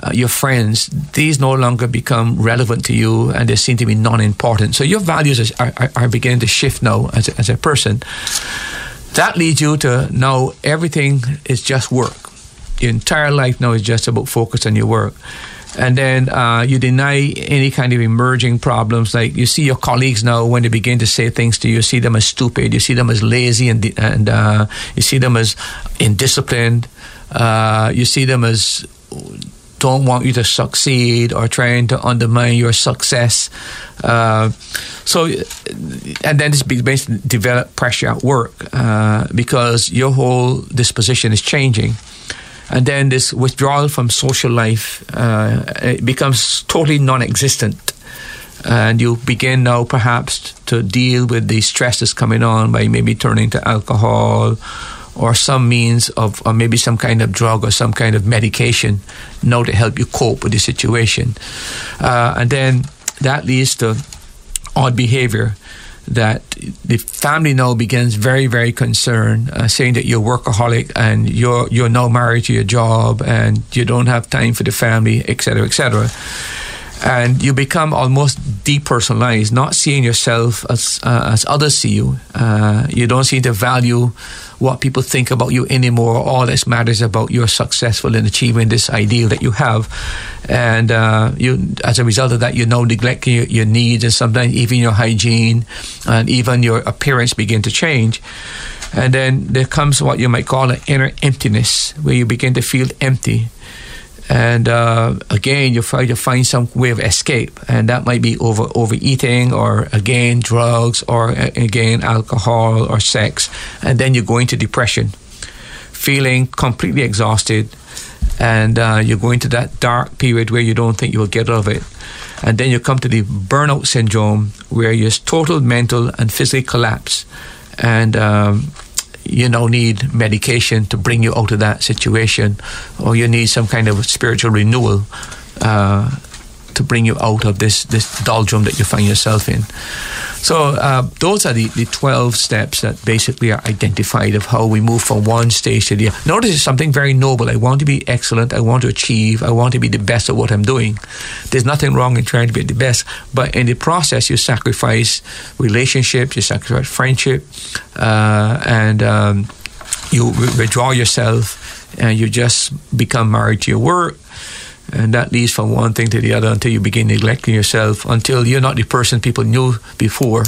uh, your friends, these no longer become relevant to you and they seem to be non important. So your values are, are, are beginning to shift now as a, as a person. That leads you to now everything is just work. Your entire life now is just about focus on your work. And then uh, you deny any kind of emerging problems. Like you see your colleagues now when they begin to say things to you, you see them as stupid, you see them as lazy, and, and uh, you see them as indisciplined. Uh, you see them as don't want you to succeed or trying to undermine your success. Uh, so, and then this basically develop pressure at work uh, because your whole disposition is changing. And then this withdrawal from social life uh, it becomes totally non-existent, and you begin now perhaps to deal with the stresses coming on by maybe turning to alcohol or some means of, or maybe some kind of drug or some kind of medication, now to help you cope with the situation. Uh, and then that leads to odd behavior that the family now begins very, very concerned, uh, saying that you're workaholic and you're you're now married to your job and you don't have time for the family, etc., etc. And you become almost depersonalized, not seeing yourself as uh, as others see you. Uh, you don't seem to value what people think about you anymore. All that matters about you're successful in achieving this ideal that you have, and uh, you, as a result of that, you now neglecting your, your needs, and sometimes even your hygiene, and even your appearance begin to change. And then there comes what you might call an inner emptiness, where you begin to feel empty and uh, again you try to find some way of escape. And that might be over overeating or again drugs or again alcohol or sex. And then you go into depression feeling completely exhausted. And uh, you go into that dark period where you don't think you'll get out of it. And then you come to the burnout syndrome where you're total mental and physical collapse. And um, you know need medication to bring you out of that situation, or you need some kind of spiritual renewal uh, to bring you out of this this doldrum that you find yourself in. So uh, those are the, the 12 steps that basically are identified of how we move from one stage to the other. Notice it's something very noble. I want to be excellent. I want to achieve. I want to be the best at what I'm doing. There's nothing wrong in trying to be the best. But in the process, you sacrifice relationships, you sacrifice friendship, uh, and um, you withdraw yourself and you just become married to your work and that leads from one thing to the other until you begin neglecting yourself until you're not the person people knew before.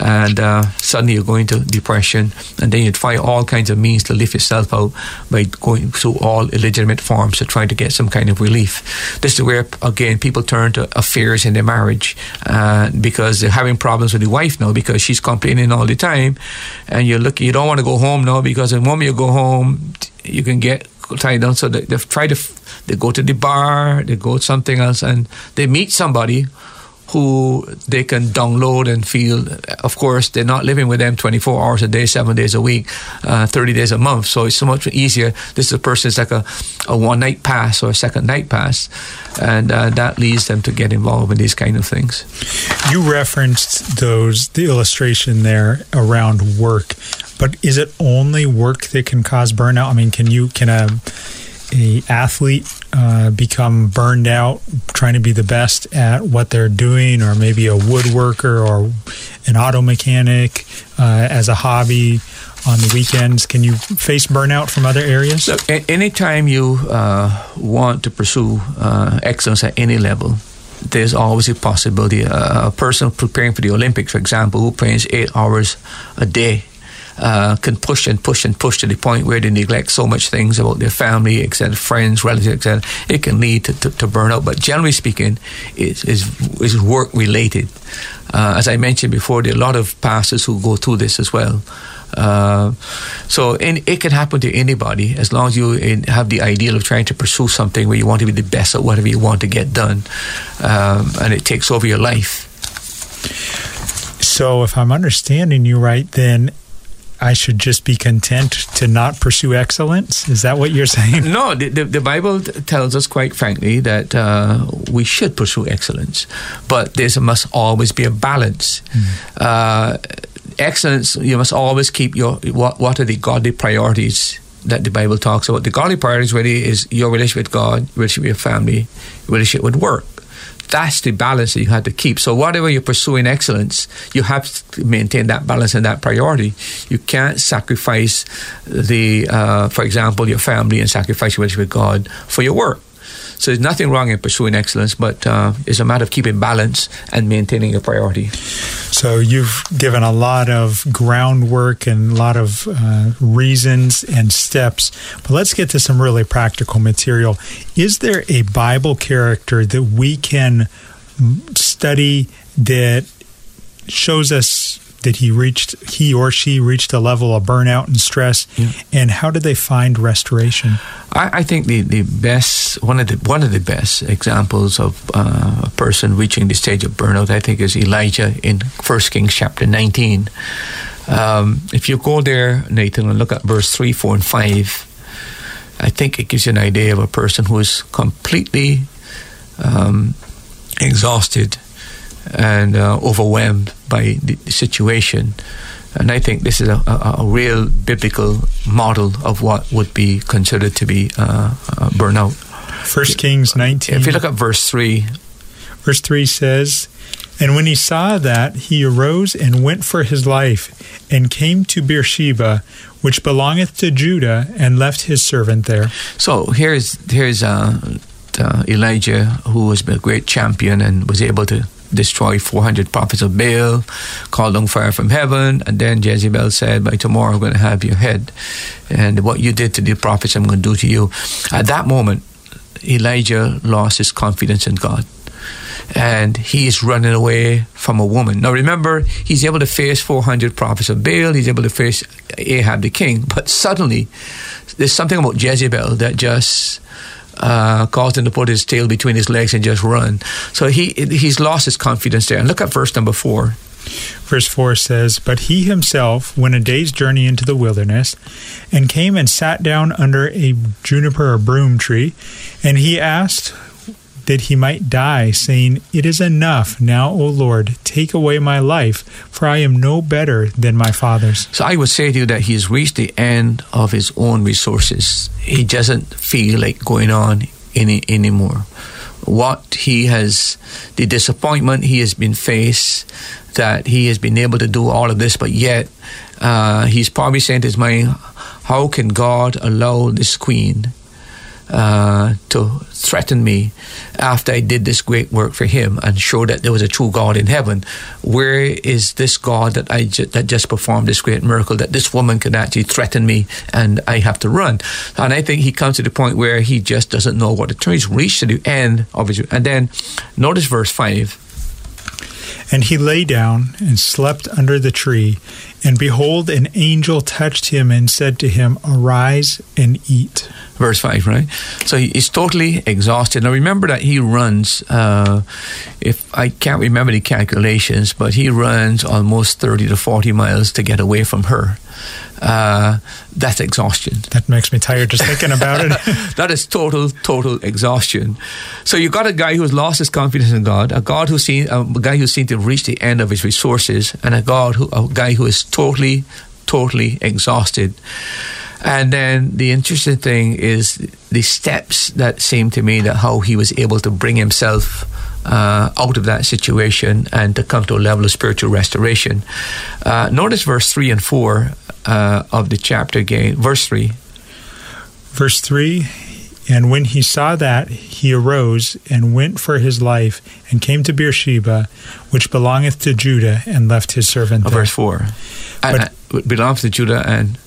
And uh, suddenly you're going to depression. And then you'd find all kinds of means to lift yourself out by going through all illegitimate forms to try to get some kind of relief. This is where again people turn to affairs in their marriage uh, because they're having problems with the wife now because she's complaining all the time. And you're looking you don't want to go home now because the moment you go home you can get tied down. So they, they've tried to they go to the bar, they go to something else, and they meet somebody who they can download and feel. Of course, they're not living with them 24 hours a day, seven days a week, uh, 30 days a month. So it's so much easier. This is a person is like a, a one night pass or a second night pass. And uh, that leads them to get involved in these kind of things. You referenced those, the illustration there around work, but is it only work that can cause burnout? I mean, can you, can a, a athlete uh, become burned out trying to be the best at what they're doing, or maybe a woodworker or an auto mechanic uh, as a hobby on the weekends? Can you face burnout from other areas? Look, anytime you uh, want to pursue uh, excellence at any level, there's always a possibility. A person preparing for the Olympics, for example, who trains eight hours a day uh, can push and push and push to the point where they neglect so much things about their family, etc., friends, relatives, etc. It can lead to, to, to burnout. But generally speaking, it is is work related. Uh, as I mentioned before, there are a lot of pastors who go through this as well. Uh, so and it can happen to anybody as long as you in, have the ideal of trying to pursue something where you want to be the best at whatever you want to get done, um, and it takes over your life. So, if I'm understanding you right, then I should just be content to not pursue excellence? Is that what you're saying? No, the, the, the Bible tells us quite frankly that uh, we should pursue excellence, but there must always be a balance. Mm. Uh, excellence, you must always keep your what, what are the godly priorities that the Bible talks about. The godly priorities really is your relationship with God, relationship with your family, relationship with work that's the balance that you have to keep. So whatever you're pursuing excellence, you have to maintain that balance and that priority. You can't sacrifice the, uh, for example, your family and sacrifice your relationship with God for your work. So there's nothing wrong in pursuing excellence, but uh, it's a matter of keeping balance and maintaining your priority. So you've given a lot of groundwork and a lot of uh, reasons and steps, but let's get to some really practical material. Is there a Bible character that we can study that shows us did he reached he or she reached a level of burnout and stress yeah. and how did they find restoration? I, I, think the, the best one of the one of the best examples of uh, a person reaching the stage of burnout I think is Elijah in First Kings chapter 19 um, if you go there Nathan and look at verse 3 4 and 5 I think it gives you an idea of a person who is completely um, exhausted and uh, overwhelmed by the, situation. And I think this is a, a, a, real biblical model of what would be considered to be uh, burnout. First Kings 19. If you look at verse 3. Verse 3 says, And when he saw that, he arose and went for his life, and came to Beersheba, which belongeth to Judah, and left his servant there. So here's, here's uh, uh, Elijah, who was a great champion and was able to destroy 400 prophets of Baal, called on fire from heaven, and then Jezebel said, By tomorrow I'm going to have your head. And what you did to the prophets, I'm going to do to you. At that moment, Elijah lost his confidence in God. And he is running away from a woman. Now remember, he's able to face 400 prophets of Baal, he's able to face Ahab the king, but suddenly there's something about Jezebel that just uh, caused him to put his tail between his legs and just run. So he he's lost his confidence there. And look at verse number four. Verse 4 says, But he himself went a day's journey into the wilderness, and came and sat down under a juniper or broom tree, and he asked that he might die, saying, It is enough now, O Lord, take away my life, for I am no better than my fathers. So I would say to you that he's reached the end of his own resources. He doesn't feel like going on any anymore. What he has, the disappointment he has been faced, that he has been able to do all of this, but yet uh, he's probably saying to his mind, How can God allow this queen? Uh, to threaten me after I did this great work for him and show that there was a true God in heaven. Where is this God that I ju- that just performed this great miracle that this woman can actually threaten me and I have to run? And I think he comes to the point where he just doesn't know what to do. He's reached to the end his. And then notice verse five. And he lay down and slept under the tree. And behold, an angel touched him and said to him, Arise and eat. Verse 5, right? So he's totally exhausted. Now remember that he runs, uh, if I can't remember the calculations, but he runs almost 30 to 40 miles to get away from her. Uh, that's exhaustion. That makes me tired just thinking about it. that is total, total exhaustion. So you got a guy who's lost his confidence in God, a God who's seen, a guy who seemed to reach the end of his resources, and a God who, a guy who is totally, totally exhausted. And then the interesting thing is the steps that seem to me that how he was able to bring himself uh, out of that situation and to come to a level of spiritual restoration. Uh, notice verse 3 and 4 uh, of the chapter again. Verse 3. Verse 3 And when he saw that, he arose and went for his life and came to Beersheba, which belongeth to Judah, and left his servant oh, there. Verse 4. But, and, belongs to Judah and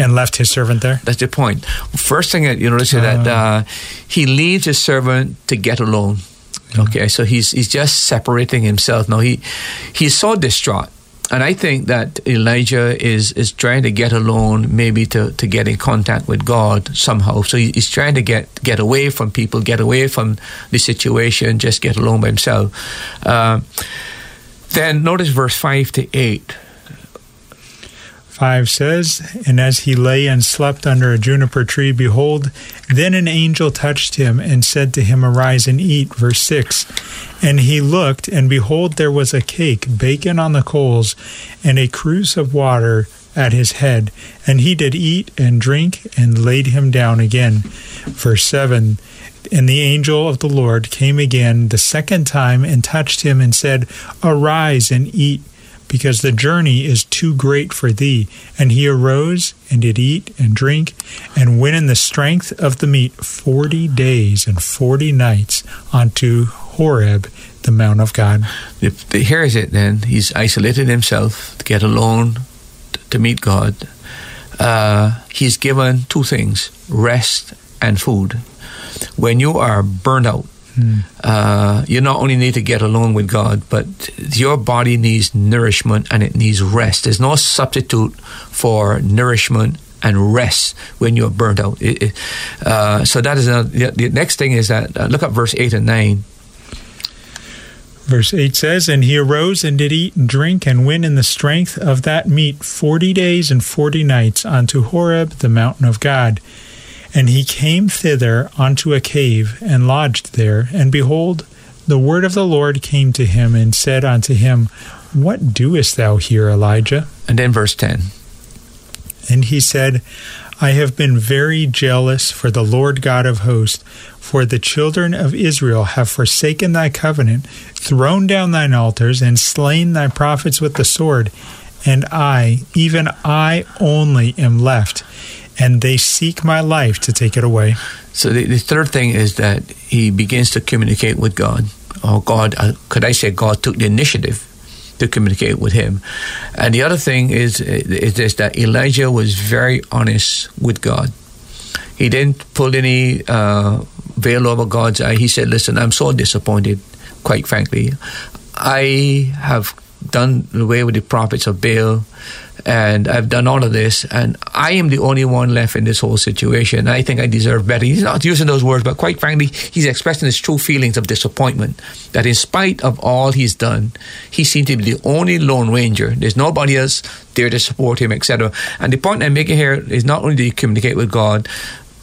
and left his servant there. That's the point. First thing that you notice is that uh, uh he leaves his servant to get alone. Okay, so he's he's just separating himself. Now he he's so distraught and I think that Elijah is is trying to get alone, maybe to, to get in contact with God somehow. So he, he's trying to get get away from people, get away from the situation, just get alone by himself. Uh, then notice verse five to eight. 5 says, And as he lay and slept under a juniper tree, behold, then an angel touched him and said to him, Arise and eat. Verse 6 And he looked, and behold, there was a cake baken on the coals, and a cruse of water at his head. And he did eat and drink, and laid him down again. Verse 7 And the angel of the Lord came again the second time and touched him and said, Arise and eat because the journey is too great for thee. And he arose and did eat and drink, and went in the strength of the meat forty days and forty nights unto Horeb, the mount of God. Here is it then. He's isolated himself to get alone to meet God. Uh, he's given two things rest and food. When you are burned out, Mm. Uh, you not only need to get along with God, but your body needs nourishment and it needs rest. There's no substitute for nourishment and rest when you're burnt out. It, it, uh, so that is a, the, next thing is that uh, look at verse eight and nine. Verse 8 says, And he arose and did eat and drink, and went in the strength of that meat forty days and forty nights unto Horeb, the mountain of God. And he came thither unto a cave, and lodged there. And behold, the word of the Lord came to him, and said unto him, What doest thou here, Elijah? And then verse 10. And he said, I have been very jealous for the Lord God of hosts, for the children of Israel have forsaken thy covenant, thrown down thine altars, and slain thy prophets with the sword. And I, even I only, am left and they seek my life to take it away. So the, the third thing is that he begins to communicate with God. Oh, God, uh, could I say God took the initiative to communicate with him? And the other thing is, is this, that Elijah was very honest with God. He didn't pull any uh, veil over God's eye. He said, Listen, I'm so disappointed, quite frankly. I have done away with the prophets of Baal and I've done all of this, and I am the only one left in this whole situation. I think I deserve better. He's not using those words, but quite frankly, he's expressing his true feelings of disappointment. That in spite of all he's done, he seems to be the only lone ranger. There's nobody else there to support him, etc. And the point I'm making here is not only do you communicate with God,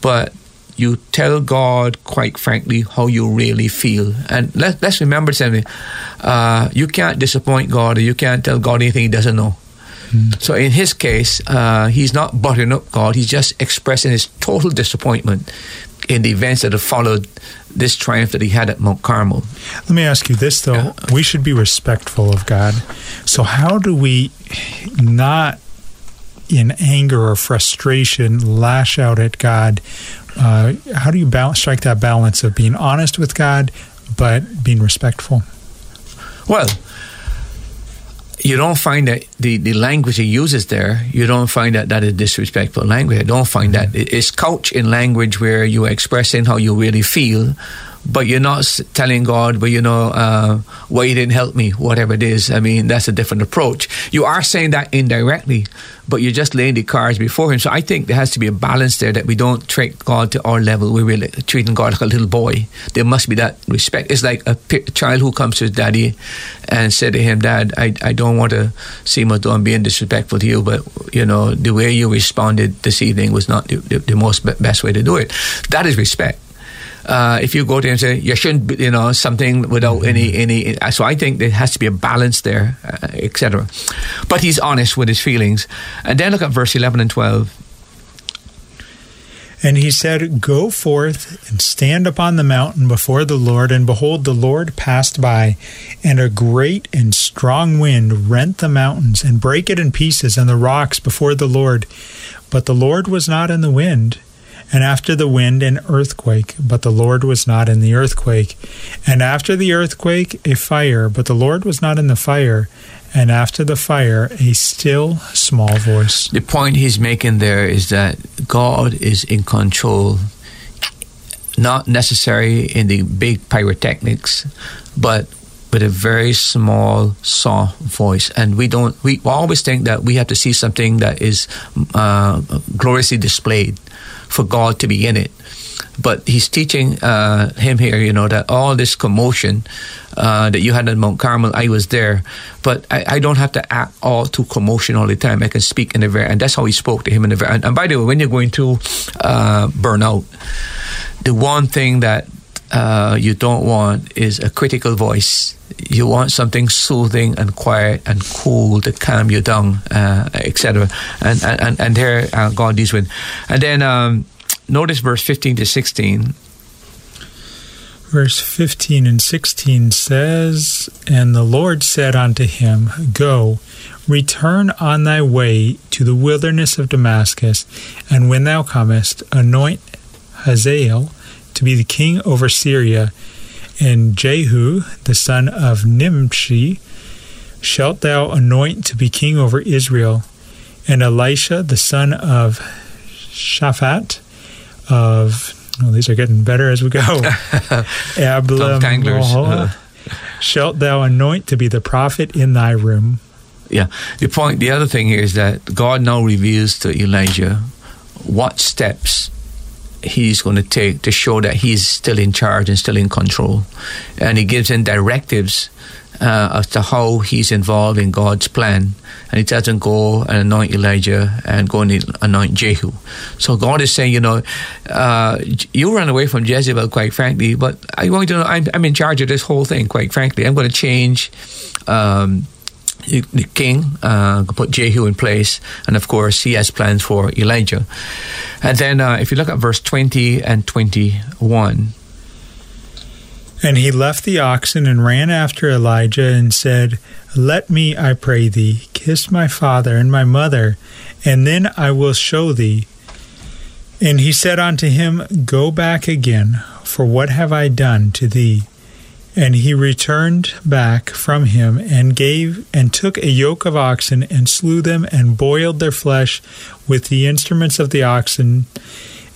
but you tell God, quite frankly, how you really feel. And let, us remember something. Uh, you can't disappoint God or you can't tell God anything He doesn't know. Mm. So in his case, uh, he's not buttering up God. He's just expressing his total disappointment in the events that have followed this triumph that he had at Mount Carmel. Let me ask you this, though. Yeah. We should be respectful of God. So, how do we not, in anger or frustration, lash out at God? Uh, how do you balance, strike that balance of being honest with God but being respectful? Well, you don't find that the, the language he uses there, you don't find that that is disrespectful language. I don't find that. It's couched in language where you're expressing how you really feel, but you're not telling God, but you know, uh, why you didn't help me, whatever it is. I mean, that's a different approach. You are saying that indirectly, but you're just laying the cards before Him. So I think there has to be a balance there that we don't treat God to our level. We're really treating God like a little boy. There must be that respect. It's like a child who comes to his daddy and said to him, Dad, I, I don't want to seem as though I'm being disrespectful to you, but, you know, the way you responded this evening was not the, the, the most best way to do it. That is respect uh, if you go there and say you shouldn't, be, you know, something without mm-hmm. any any. So I think there has to be a balance there, uh, etc. But he's honest with his feelings. And then look at verse eleven and twelve. And he said, Go forth and stand upon the mountain before the Lord. And behold, the Lord passed by, and a great and strong wind rent the mountains and brake it in pieces and the rocks before the Lord. But the Lord was not in the wind and after the wind an earthquake, but the Lord was not in the earthquake. And after the earthquake a fire, but the Lord was not in the fire. And after the fire a still small voice. The point he's making there is that God is in control, not necessarily in the big pyrotechnics, but with a very small, soft voice. And we don't, we always think that we have to see something that is uh, gloriously displayed for God to be in it. But he's teaching uh, him here, you know, that all this commotion uh, that you had at Mount Carmel, I was there. But I, I, don't have to act all to commotion all the time. I can speak in a very, and that's how he spoke to him in a very, and, and by the way, when you're going to uh, burn out, the one thing that uh, you don't want is a critical voice. You want something soothing and quiet and cool to calm you down, uh, etc. And, and and there uh, God deals with. And then um, notice verse fifteen to sixteen. Verse 15 and 16 says, And the Lord said unto him, Go, return on thy way to the wilderness of Damascus, and when thou comest, anoint Hazael to be the king over Syria, and Jehu, the son of Nimshi, shalt thou anoint to be king over Israel, and Elisha, the son of Shaphat, of oh, these are getting better as we go. Ablam, uh-huh. shalt thou anoint to be the prophet in thy room. Yeah. The point, the other thing here is that God now reveals to Elijah what steps he's going to take to show that he's still in charge and still in control. And he gives him directives uh, as to how he's involved in God's plan. And he him, go and anoint Elijah and go and anoint Jehu. So God is saying, you know, uh, you run away from Jezebel, quite frankly, but I want to know I'm, I'm in charge of this whole thing, quite frankly. I'm going to change. Um, the king, uh, put Jehu in place, and of course he has plans for Elijah. And then, uh, if you look at verse twenty and twenty-one, and he left the oxen and ran after Elijah and said, Let me, I pray thee, kiss my father and my mother, and then I will show thee. And he said unto him, Go back again, for what have I done to thee? And he returned back from him and gave and took a yoke of oxen and slew them and boiled their flesh with the instruments of the oxen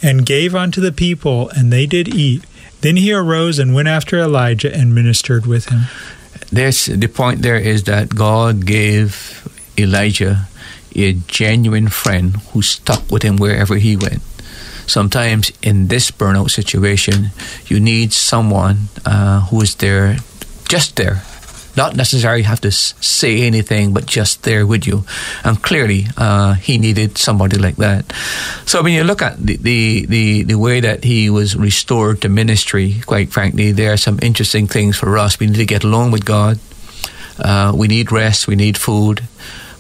and gave unto the people, and they did eat. Then he arose and went after Elijah and ministered with him. There's the point there is that God gave Elijah a genuine friend who stuck with him wherever he went sometimes in this burnout situation, you need someone uh, who is there, just there, not necessarily have to say anything, but just there with you. And clearly, uh, he needed somebody like that. So when you look at the, the, the, the, way that he was restored to ministry, quite frankly, there are some interesting things for us. We need to get along with God. Uh, we need rest. We need food.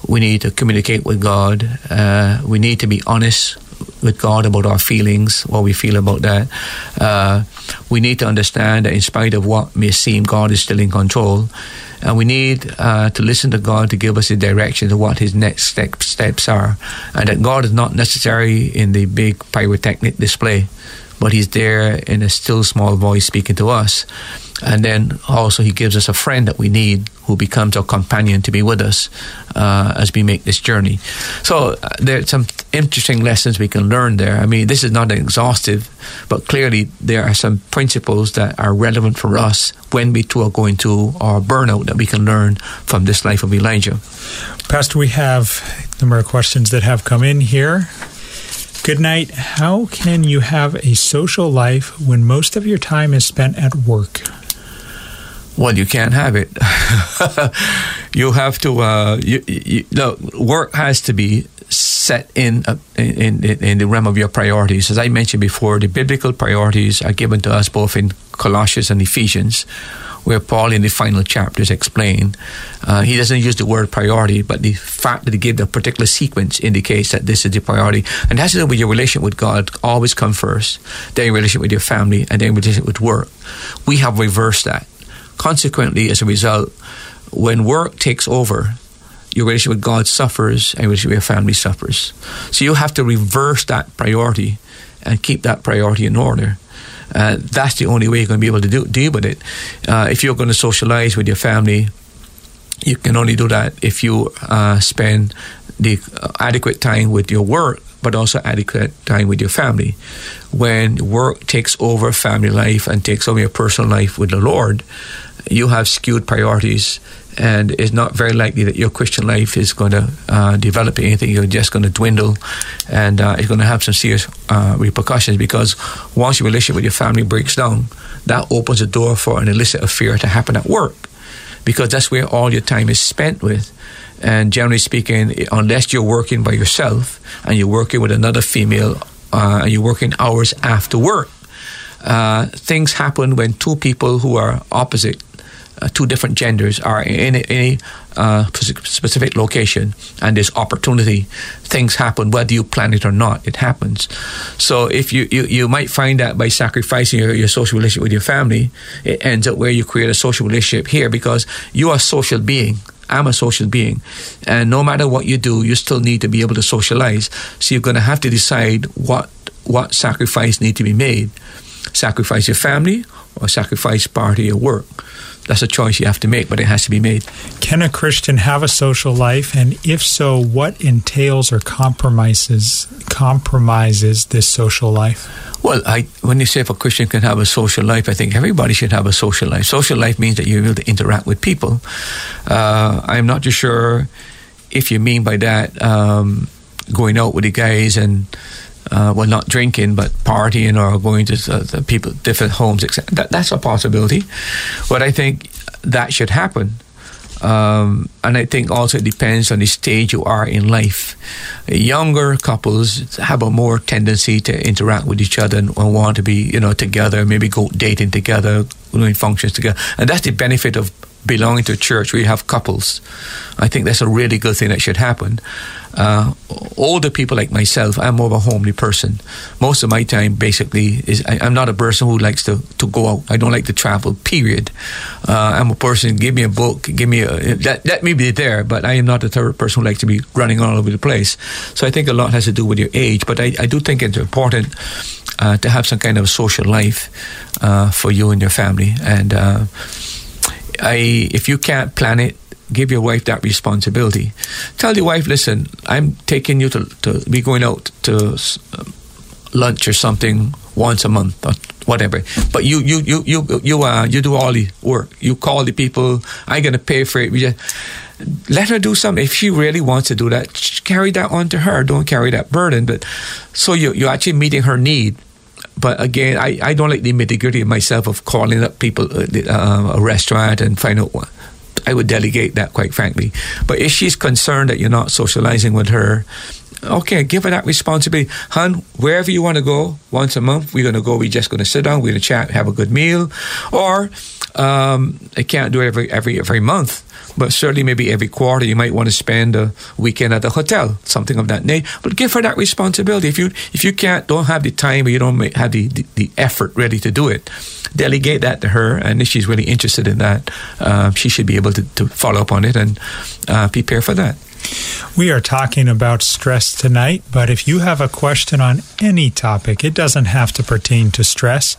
We need to communicate with God. Uh, we need to be honest with God about our feelings, what we feel about that. Uh, we need to understand that in spite of what may seem, God is still in control. And we need uh, to listen to God to give us a direction to what His next step, steps are. And that God is not necessary in the big pyrotechnic display, but He's there in a still small voice speaking to us. And then also, He gives us a friend that we need who becomes our companion to be with us uh, as we make this journey. So uh, there are some interesting lessons we can learn there. I mean, this is not exhaustive, but clearly there are some principles that are relevant for us when we too are going to our burnout that we can learn from this life of Elijah. Pastor, we have a number of questions that have come in here. Good night. How can you have a social life when most of your time is spent at work? Well, you can't have it. you have to. Uh, you, you, work has to be set in, uh, in, in in the realm of your priorities. As I mentioned before, the biblical priorities are given to us both in Colossians and Ephesians, where Paul in the final chapters explain. Uh, he doesn't use the word priority, but the fact that he gave the particular sequence indicates that this is the priority. And that's with your relationship with God. Always come first, then your relationship with your family, and then your relationship with work. We have reversed that Consequently, as a result, when work takes over, your relationship with God suffers and your relationship with your family suffers. So you have to reverse that priority and keep that priority in order. Uh, that's the only way you're going to be able to do, deal with it. Uh, if you're going to socialize with your family, you can only do that if you uh, spend the adequate time with your work but also adequate time with your family. When work takes over family life and takes over your personal life with the Lord, you have skewed priorities, and it's not very likely that your Christian life is going to uh, develop anything. You're just going to dwindle, and uh, it's going to have some serious uh, repercussions because once your relationship with your family breaks down, that opens the door for an illicit affair to happen at work because that's where all your time is spent with. And generally speaking, unless you're working by yourself and you're working with another female uh, and you're working hours after work, uh, things happen when two people who are opposite two different genders are in any uh, specific location and there's opportunity, things happen whether you plan it or not. It happens. So if you, you, you might find that by sacrificing your, your social relationship with your family, it ends up where you create a social relationship here because you are a social being. I'm a social being. And no matter what you do, you still need to be able to socialize. So you're going to have to decide what what sacrifice need to be made. Sacrifice your family or sacrifice part of your work that's a choice you have to make, but it has to be made. Can a Christian have a social life, and if so, what entails or compromises compromises this social life? Well, I, when you say if a Christian can have a social life, I think everybody should have a social life. Social life means that you're able to interact with people. Uh, I'm not too sure if you mean by that um, going out with the guys and uh, well, not drinking, but partying or going to uh, people, different homes, etc. That, that's a possibility. But I think that should happen. Um, and I think also it depends on the stage you are in life. Younger couples have a more tendency to interact with each other and, want to be, you know, together, maybe go dating together, doing functions together. And that's the benefit of belonging to a church where you have couples. I think that's a really good thing that should happen. Uh, older people like myself, I'm more of a homely person. Most of my time, basically, is I, am not a person who likes to, to go out. I don't like to travel. Period. Uh, I'm a person. Give me a book. Give me a let, let me be there. But I am not the third person who likes to be running all over the place. So I think a lot has to do with your age. But I, I do think it's important uh, to have some kind of social life uh, for you and your family. And uh, I, if you can't plan it, give your wife that responsibility. Tell your wife, listen, I'm taking you to, to be going out to uh, lunch or something once a month or whatever. But you you you you you uh, you do all the work. You call the people. I'm gonna pay for it. We just let her do something. If she really wants to do that, carry that on to her. Don't carry that burden. But so you you're actually meeting her need. But again, I, I don't like the nitty gritty myself of calling up people uh, uh, a restaurant and find out what I would delegate that, quite frankly. But if she's concerned that you're not socializing with her, okay, give her that responsibility. Hun, wherever you want to go, once a month, we're going to go. We're just going to sit down, we're going to chat, have a good meal. Or um, I can't do it every, every, every month but certainly maybe every quarter you might want to spend a weekend at the hotel, something of that nature. But give her that responsibility. If you if you can't, don't have the time or you don't have the, the, the effort ready to do it, delegate that to her. And if she's really interested in that, uh, she should be able to, to follow up on it and uh, prepare for that. We are talking about stress tonight, but if you have a question on any topic, it doesn't have to pertain to stress.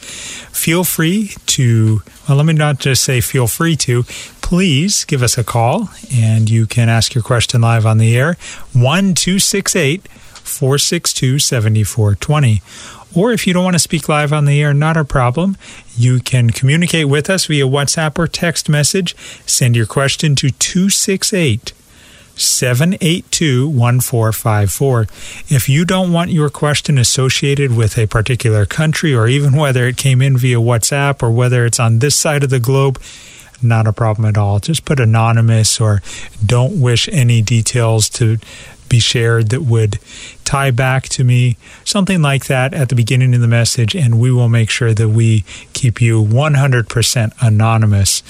Feel free to, well, let me not just say feel free to, please give us a call and you can ask your question live on the air 1268 462 7420. Or if you don't want to speak live on the air, not a problem. You can communicate with us via WhatsApp or text message. Send your question to 268 782 1454. If you don't want your question associated with a particular country or even whether it came in via WhatsApp or whether it's on this side of the globe, not a problem at all. Just put anonymous or don't wish any details to be shared that would tie back to me, something like that at the beginning of the message, and we will make sure that we keep you 100% anonymous.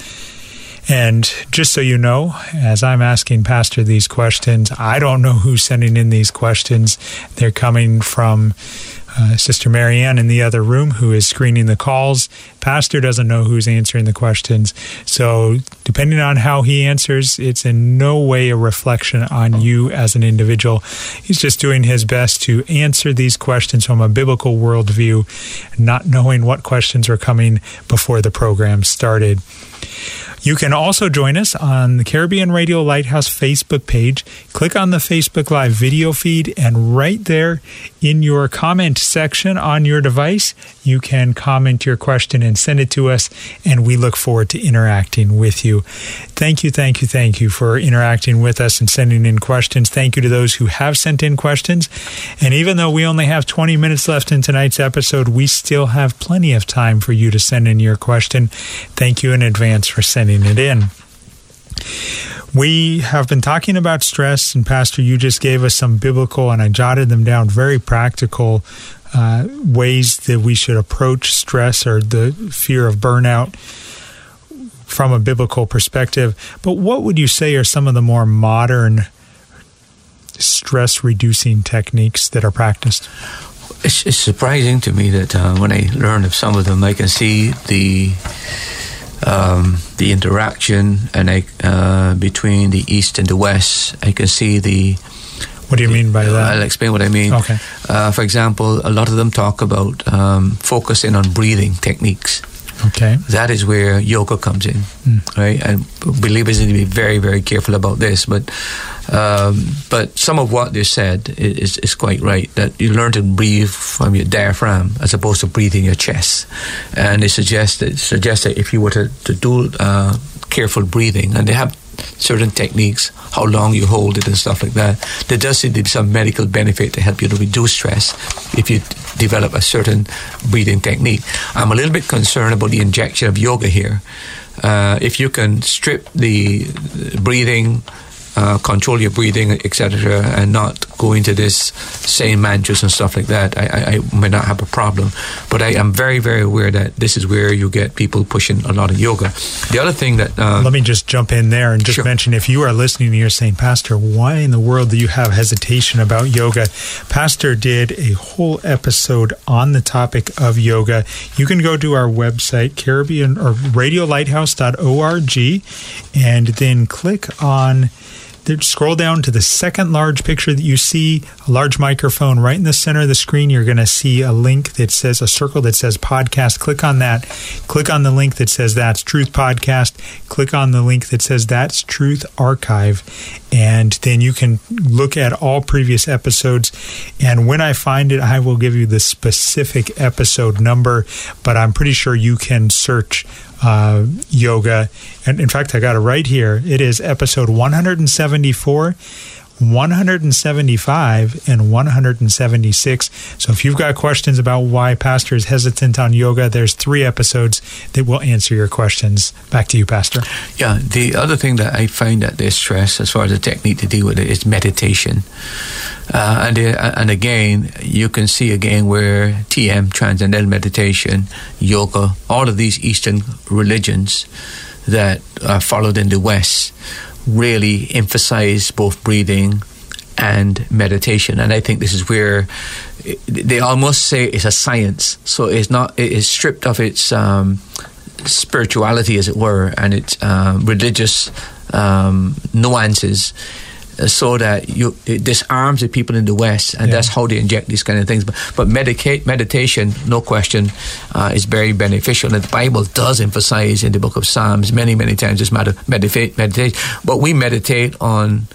And just so you know, as I'm asking Pastor these questions, I don't know who's sending in these questions. They're coming from uh, Sister Marianne in the other room who is screening the calls. Pastor doesn't know who's answering the questions. So, depending on how he answers, it's in no way a reflection on you as an individual. He's just doing his best to answer these questions from a biblical worldview, not knowing what questions were coming before the program started. You can also join us on the Caribbean Radio Lighthouse Facebook page. Click on the Facebook Live video feed, and right there in your comment section on your device, you can comment your question and send it to us, and we look forward to interacting with you. Thank you, thank you, thank you for interacting with us and sending in questions. Thank you to those who have sent in questions. And even though we only have 20 minutes left in tonight's episode, we still have plenty of time for you to send in your question. Thank you in advance for sending it in. We have been talking about stress, and Pastor, you just gave us some biblical, and I jotted them down, very practical uh, ways that we should approach stress or the fear of burnout from a biblical perspective. But what would you say are some of the more modern stress reducing techniques that are practiced? It's, it's surprising to me that uh, when I learn of some of them, I can see the um, the interaction and I, uh, between the east and the west. I can see the. What do you mean by that? I'll explain what I mean. Okay. Uh, for example, a lot of them talk about um, focusing on breathing techniques. Okay. That is where yoga comes in, Mm. right? And believers need to be very, very careful about this. But um, but some of what they said is, is quite right. That you learn to breathe from your diaphragm as opposed to breathing your chest. And they suggest that, suggest that if you were to, to do uh, careful breathing, and they have certain techniques, how long you hold it and stuff like that. There does seem to be some medical benefit to help you to reduce stress if you develop a certain breathing technique. I'm a little bit concerned about the injection of yoga here. Uh, if you can strip the breathing, uh, control your breathing, etc., and not go into this saying mantras and stuff like that, I, I, I may not have a problem. But I am very, very aware that this is where you get people pushing a lot of yoga. The other thing that uh, Let me just jump in there and just Sure. mention if you are listening and you're saying, Pastor, why in the world do you have hesitation about yoga? Pastor did a whole episode on the topic of yoga. You can go to our website, Caribbean or radiolighthouse.org, and then click on scroll down to the second large picture that you see, a large microphone right in the center of the screen. You're going to see a link that says a circle that says podcast. Click on that. Click on the link that says that's Truth Podcast. Click on the link that says that's Truth Archive. And then you can look at all previous episodes. And when I find it, I will give you the specific episode number. But I'm pretty sure you can search uh, yoga. And in fact, I got it right here. It is episode 174. 175 and 176. So if you've got questions about why pastor is hesitant on yoga, there's three episodes that will answer your questions. Back to you, pastor. Yeah, the other thing that I find that they stress as far as the technique to deal with it is meditation. Uh, and, uh, and again, you can see again where TM, Transcendental Meditation, yoga, all of these Eastern religions that are followed in the West really emphasize both breathing and meditation. And I think this is where they almost say it's a science. So it's not, it is stripped of its um, spirituality, as it were, and its um, religious um, nuances. So that you it disarms the people in the West, and Yeah. that's how they inject these kind of things. But, but medicate meditation, no question, uh, is very beneficial. And the Bible does emphasize in the Book of Psalms many, many times this matter meditate, meditate. But we meditate on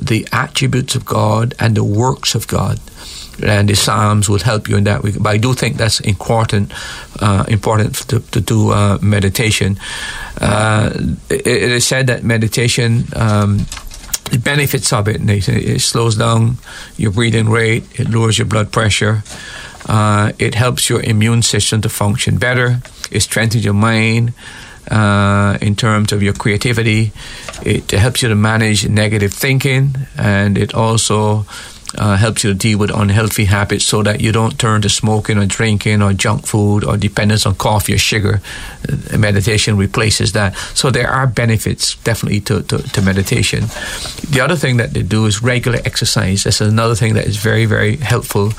the attributes of God and the works of God. And the Psalms will help you in that. But I do think that's important, uh, important to, to do uh, meditation. Uh, it, it is said that meditation, um, the benefits of it, say it slows down your breathing rate, it lowers your blood pressure, uh, it helps your immune system to function better, it strengthens your mind uh, in terms of your creativity, it helps you to manage negative thinking, and it also uh, helps you to deal with unhealthy habits so that you don't turn to smoking or drinking or junk food or dependence on coffee or sugar. Uh, meditation replaces that. So there are benefits definitely to, to, to meditation. The other thing that they do is regular exercise. That's another thing that is very, very helpful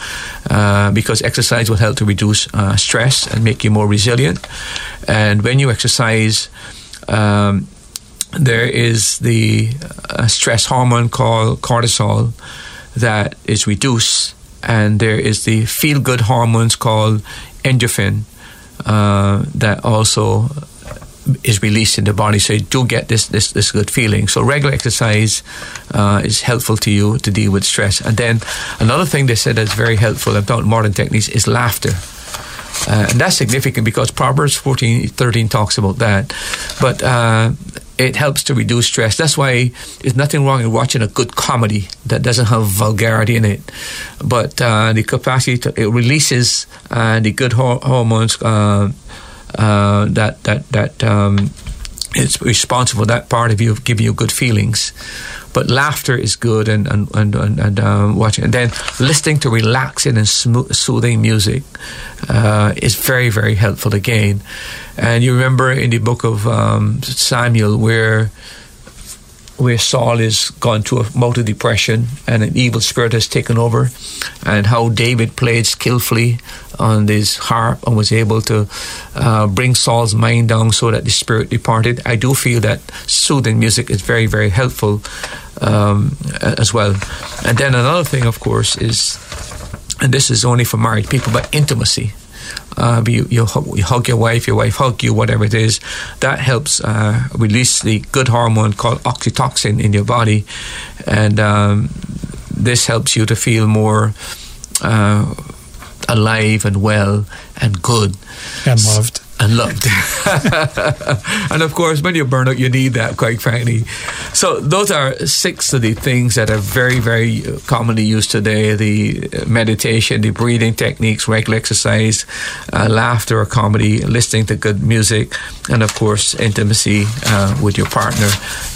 uh, because exercise will help to reduce uh, stress and make you more resilient. And when you exercise, um, there is the uh, stress hormone called cortisol that is reduced, and there is the feel good hormones called endorphin uh, that also is released in the body, so you do get this this, this good feeling. So regular exercise uh, is helpful to you to deal with stress. And then another thing they said that's very helpful about modern techniques is laughter. Uh, and that's significant because Proverbs 14, 13 talks about that. But uh, it helps to reduce stress. That's why there's nothing wrong in watching a good comedy that doesn't have vulgarity in it. But uh, the capacity to, it releases uh, the good hormones uh, uh, that that that um, is responsible that part of you giving you good feelings. But laughter is good, and and and, and, and um, watching, and then listening to relaxing and smooth, soothing music uh, is very very helpful again. And you remember in the book of um, Samuel where where Saul is gone to a of depression and an evil spirit has taken over, and how David played skillfully on his harp and was able to uh, bring Saul's mind down so that the spirit departed. I do feel that soothing music is very, very helpful um, as well. And then another thing, of course, is, and this is only for married people, but intimacy. Uh, you, you, you, hug your wife, your wife hug you, whatever it is. That helps uh, release the good hormone called oxytocin in your body, and um, this helps you to feel more uh, alive and well and good. And loved and loved. and of course, when you burn out, you need that, quite frankly. So, those are six of the things that are very, very commonly used today the meditation, the breathing techniques, regular exercise, uh, laughter or comedy, listening to good music, and of course, intimacy uh, with your partner.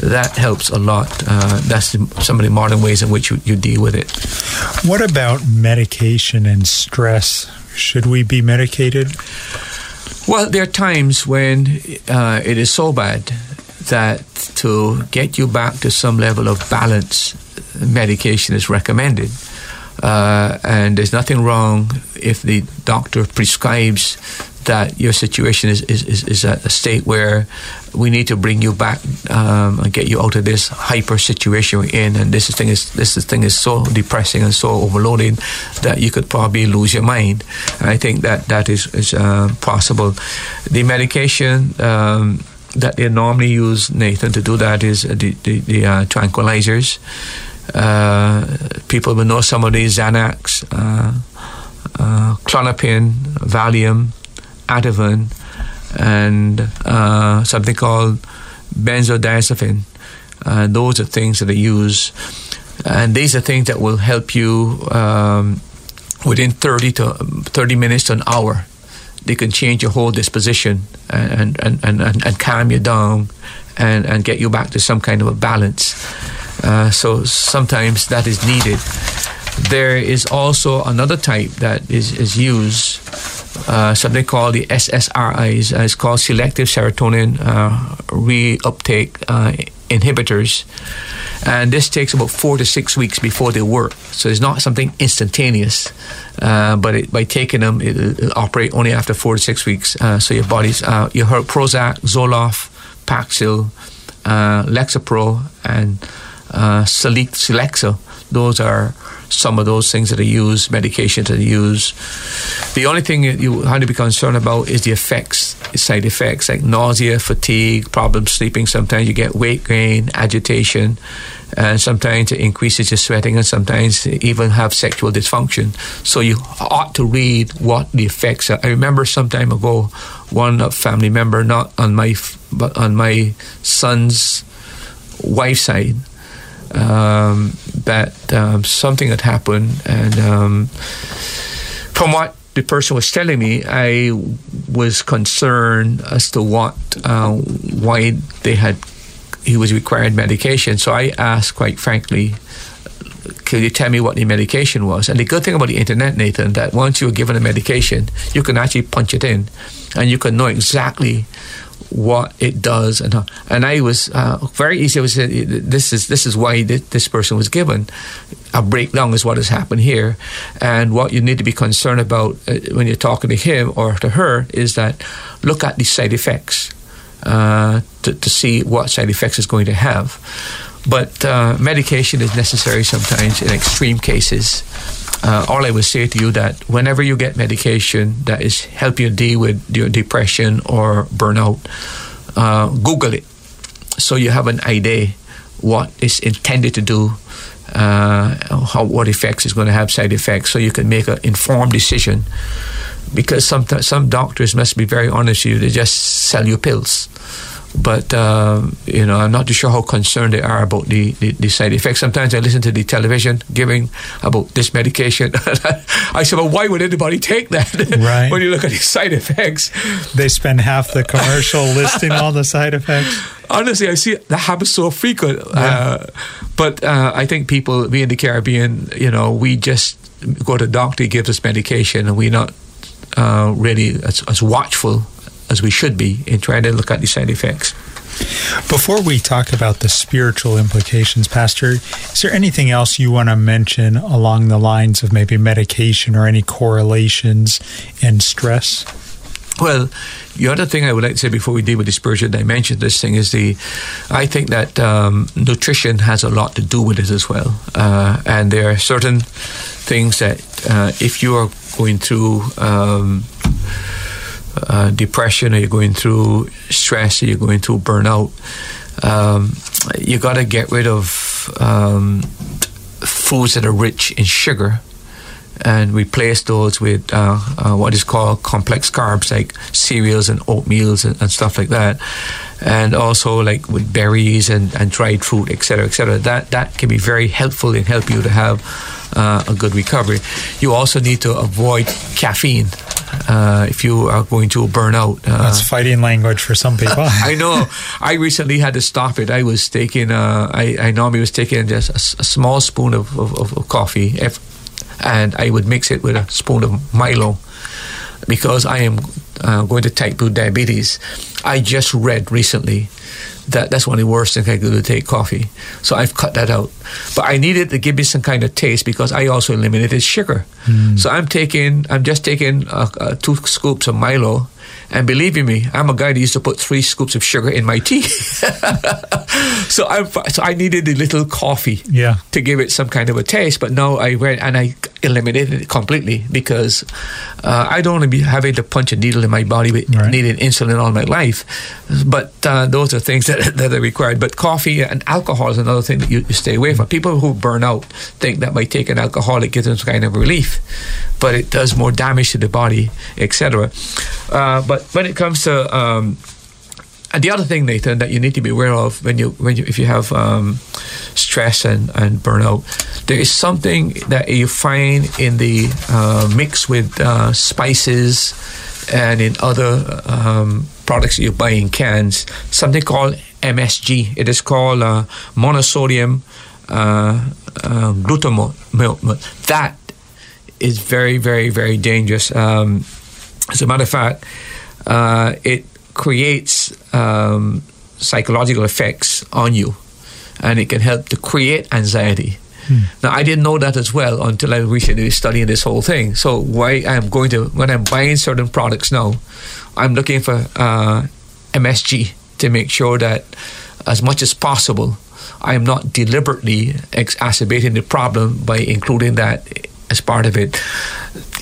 That helps a lot. Uh, that's some of the modern ways in which you, you deal with it. What about medication and stress? Should we be medicated? Well, there are times when uh, it is so bad that to get you back to some level of balance, medication is recommended. Uh, and there's nothing wrong if the doctor prescribes that your situation is, is, is, is at a state where we need to bring you back um, and get you out of this hyper situation we're in. And this thing is this thing is so depressing and so overloading that you could probably lose your mind. And I think that that is is uh, possible. The medication. Um, that they normally use, Nathan, to do that is the, the, the uh, tranquilizers. Uh, people will know some of these Xanax, uh, uh, Klonopin, Valium, Ativan, and uh, something called benzodiazepine. Uh, those are things that they use, and these are things that will help you um, within 30 to 30 minutes to an hour. They can change your whole disposition and, and, and, and, and calm you down and, and get you back to some kind of a balance. Uh, so sometimes that is needed. There is also another type that is, is used uh, something called the SSRIs. Uh, it's called selective serotonin uh, reuptake uh, inhibitors. And this takes about four to six weeks before they work. So it's not something instantaneous. Uh, but it, by taking them, it, will operate only after four to six weeks. Uh, so your body's, you heard Prozac, Zoloft, Paxil, Lexapro, and Celexa. Those are some of those things that are used, medications that are used. The only thing you have to be concerned about is the effects, side effects like nausea, fatigue, problems sleeping. Sometimes you get weight gain, agitation, and sometimes it increases your sweating, and sometimes even have sexual dysfunction. So you ought to read what the effects are. I remember some time ago, one family member, not on my but on my son's wife's side um, that um, something had happened, and um, from what the person was telling me, I was concerned as to what uh, why they had he was requiring medication. So I asked, quite frankly, could you tell me what the medication was? And the good thing about the internet, Nathan, that once you're given a medication, you can actually punch it in, and you can know exactly what it does and and I was uh, very easy. I was this is this is why this person was given a breakdown is what has happened here, and what you need to be concerned about uh, when you're talking to him or to her is that look at the side effects uh, to, to see what side effects is going to have. But uh, medication is necessary sometimes in extreme cases uh, all I would say to you that whenever you get medication that is help you deal with your depression or burnout, uh, Google it so you have an idea what is intended to do, uh, how, what effects is going to have side effects, so you can make an informed decision. Because some some doctors must be very honest with you; they just sell you pills but uh, you know, I'm not too sure how concerned they are about the, the, the, side effects. Sometimes I listen to the television giving about this medication. I said, well, why would anybody take that? Right. when you look at the side effects, they spend half the commercial listing all the side effects. Honestly, I see that happens so frequent. Yeah. Uh, but uh, I think people, we in the Caribbean, you know, we just go to the doctor, he gives us medication, and we're not uh, really as, as watchful as we should be in trying to look at these side effects. Before we talk about the spiritual implications, Pastor, is there anything else you want to mention along the lines of maybe medication or any correlations in stress? Well, the other thing I would like to say before we deal with the spiritual dimension, this thing is the, I think that um, nutrition has a lot to do with it as well, uh, and there are certain things that uh, if you are going through. Um, uh, depression or you're going through stress or you're going through burnout, um, you got to get rid of um, foods that are rich in sugar and replace those with uh, uh, what is called complex carbs like cereals and oatmeals and, and, stuff like that. And also like with berries and, and dried fruit etc etc that that can be very helpful and help you to have uh, a good recovery. You also need to avoid caffeine uh, if you are going to burn out. Uh, That's fighting language for some people. I know. I recently had to stop it. I was taking, uh, I, I normally was taking just a, a small spoon of, of, of coffee, if, and I would mix it with a spoon of Milo because I am uh, going to type 2 diabetes. I just read recently that that's one of the worst things I could do to take coffee. So I've cut that out. But I needed to give me some kind of taste because I also eliminated sugar. Mm. So I'm taking, I'm just taking uh, uh, two scoops of Milo and believe you me, I'm a guy that used to put three scoops of sugar in my tea. so I so I needed a little coffee yeah. to give it some kind of a taste. But now I went and I eliminated it completely because uh, I don't want to be having to punch a needle in my body with right. needing insulin all my life. But uh, those are things that, that are required. But coffee and alcohol is another thing that you, you stay away from. People who burn out think that by taking alcohol it gives them some kind of relief, but it does more damage to the body, etc. Uh, but when it comes to um, and the other thing, Nathan, that you need to be aware of when you when you if you have um, stress and, and burnout, there is something that you find in the uh, mix with uh, spices and in other um, products you buy in cans, something called MSG. It is called uh, monosodium uh, uh, glutamate. That is very, very, very dangerous. Um, as a matter of fact, uh, it creates um, psychological effects on you, and it can help to create anxiety. Hmm. Now, I didn't know that as well until I recently studying this whole thing. So, why I'm going to when I'm buying certain products now, I'm looking for uh, MSG to make sure that as much as possible, I am not deliberately exacerbating the problem by including that as part of it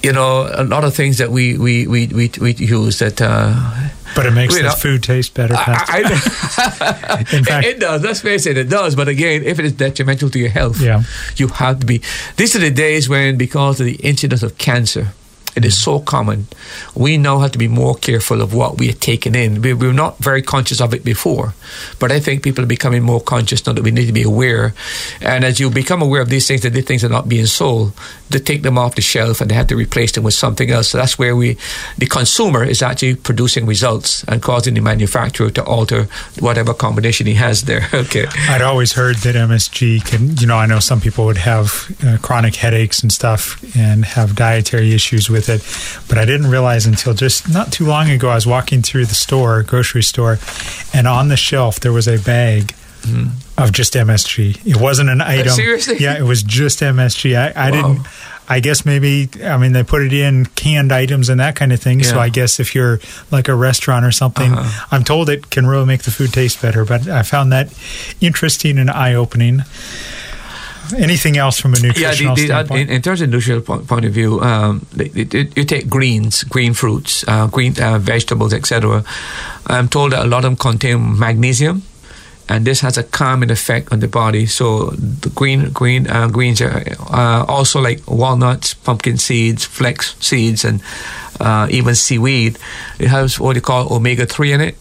you know, a lot of things that we we we we, we use that. Uh, but it makes the food taste better. I, I, In fact, it, it, does. Let's face it, it does. But again, if it is detrimental to your health, yeah. you have to be. These are the days when, because of the incidence of cancer, it is so common. We now have to be more careful of what we are taking in. We, we were not very conscious of it before, but I think people are becoming more conscious now that we need to be aware. And as you become aware of these things, that these things are not being sold, they take them off the shelf and they have to replace them with something else. So that's where we, the consumer, is actually producing results and causing the manufacturer to alter whatever combination he has there. okay. I'd always heard that MSG can, you know, I know some people would have uh, chronic headaches and stuff and have dietary issues with with it. But I didn't realize until just not too long ago, I was walking through the store, grocery store, and on the shelf there was a bag mm. of just MSG. It wasn't an item. Seriously? Yeah, it was just MSG. I, I didn't. I guess maybe I mean they put it in canned items and that kind of thing. Yeah. So I guess if you're like a restaurant or something, uh-huh. I'm told it can really make the food taste better. But I found that interesting and eye opening. Anything else from a nutritional yeah, the, the, uh, in, in, terms of nutritional point, point of view, um, you take greens, green fruits, uh, green uh, vegetables, etc. I'm told that a lot of them contain magnesium, and this has a calming effect on the body. So the green green uh, greens are uh, also like walnuts, pumpkin seeds, flax seeds, and uh, even seaweed. It has what they call omega three in it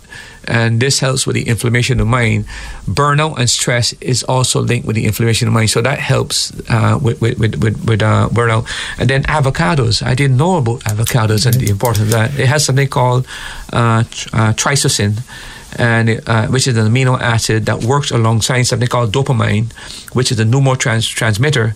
and this helps with the inflammation of the mind. Burnout and stress is also linked with the inflammation of the mind, so that helps uh, with with with, with, uh, burnout. And then avocados, I didn't know about avocados and the importance of that. It has something called uh, uh tyrosine and uh, which is an amino acid that works alongside something called dopamine, which is a neurotransmitter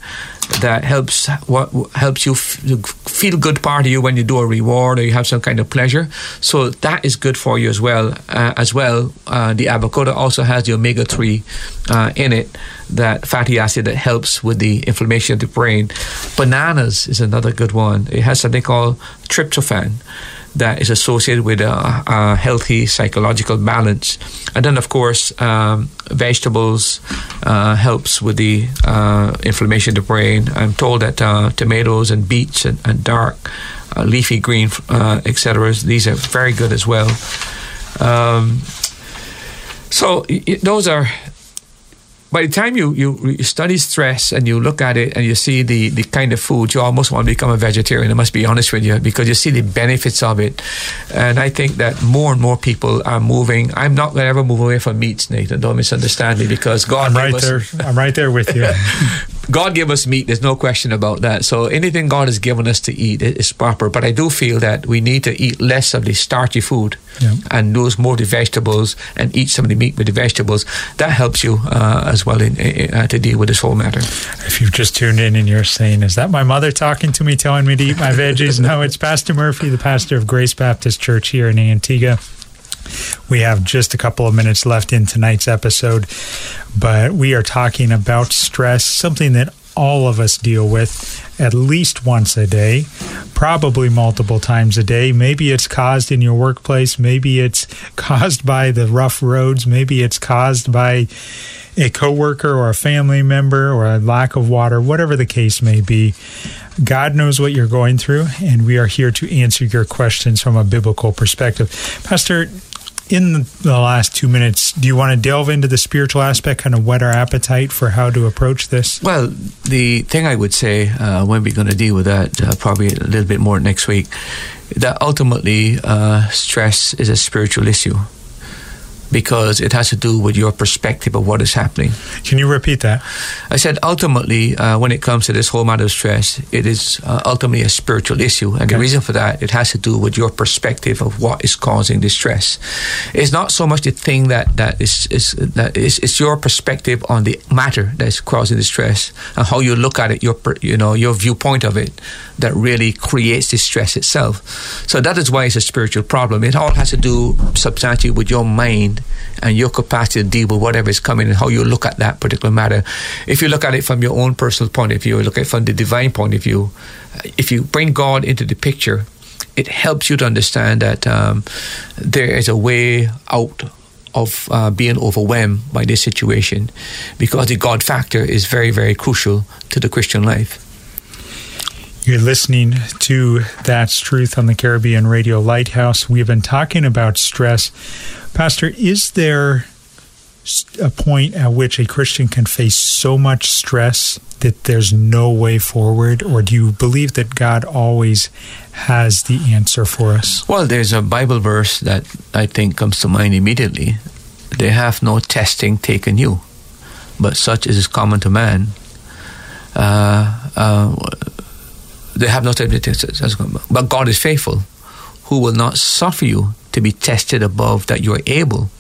that helps what helps you f- feel good part of you when you do a reward or you have some kind of pleasure. So that is good for you as well. Uh, as well, uh, the avocado also has the omega three uh, in it, that fatty acid that helps with the inflammation of the brain. Bananas is another good one. It has something called tryptophan that is associated with a, a healthy psychological balance. And then, of course, um, vegetables uh, helps with the uh, inflammation of the brain. I'm told that uh, tomatoes and beets and, and dark uh, leafy green, uh, etc. These are very good as well. Um, so those are by the time you, you, study stress and you look at it and you see the, the kind of food, you almost want to become a vegetarian. I must be honest with you because you see the benefits of it. And I think that more and more people are moving. I'm not going to ever move away from meats, Nathan. Don't misunderstand me because God. I'm right us, there. I'm right there with you. God gave us meat. There's no question about that. So anything God has given us to eat is proper. But I do feel that we need to eat less of the starchy food yeah. and lose more of the vegetables and eat some of the meat with the vegetables. That helps you uh, as well in, uh, to deal with this whole matter. If you've just tuned in and you're saying, "Is that my mother talking to me, telling me to eat my veggies?" no, it's Pastor Murphy, the pastor of Grace Baptist Church here in Antigua. We have just a couple of minutes left in tonight's episode, but we are talking about stress, something that all of us deal with at least once a day, probably multiple times a day. Maybe it's caused in your workplace, maybe it's caused by the rough roads, maybe it's caused by a coworker or a family member or a lack of water, whatever the case may be. God knows what you're going through, and we are here to answer your questions from a biblical perspective. Pastor, in the last two minutes, do you want to delve into the spiritual aspect, kind of whet our appetite for how to approach this? Well, the thing I would say uh, when we're going to deal with that, uh, probably a little bit more next week, that ultimately uh, stress is a spiritual issue because it has to do with your perspective of what is happening. Can you repeat that? I said ultimately, uh, when it comes to this whole matter of stress, it is uh, ultimately a spiritual issue, and okay. the reason for that it has to do with your perspective of what is causing the stress. It's not so much the thing that that is, is that is it's your perspective on the matter that is causing the stress and how you look at it, your you know your viewpoint of it that really creates the stress itself. So that is why it's a spiritual problem. It all has to do substantially with your mind and your capacity to deal with whatever is coming and how you look at that particular matter. If you look at it from your own personal point of view, look at it from the divine point of view, if you bring God into the picture, it helps you to understand that um, there is a way out of uh, being overwhelmed by this situation because the God factor is very, very crucial to the Christian life. You're listening to That's Truth on the Caribbean Radio Lighthouse. We've been talking about stress. Pastor, is there a point at which a Christian can face so much stress that there's no way forward? Or do you believe that God always has the answer for us? Well, there's a Bible verse that I think comes to mind immediately. They have no testing taken you, but such is common to man. Uh, uh, they have no testing, but God is faithful, who will not suffer you to be tested above that you are able,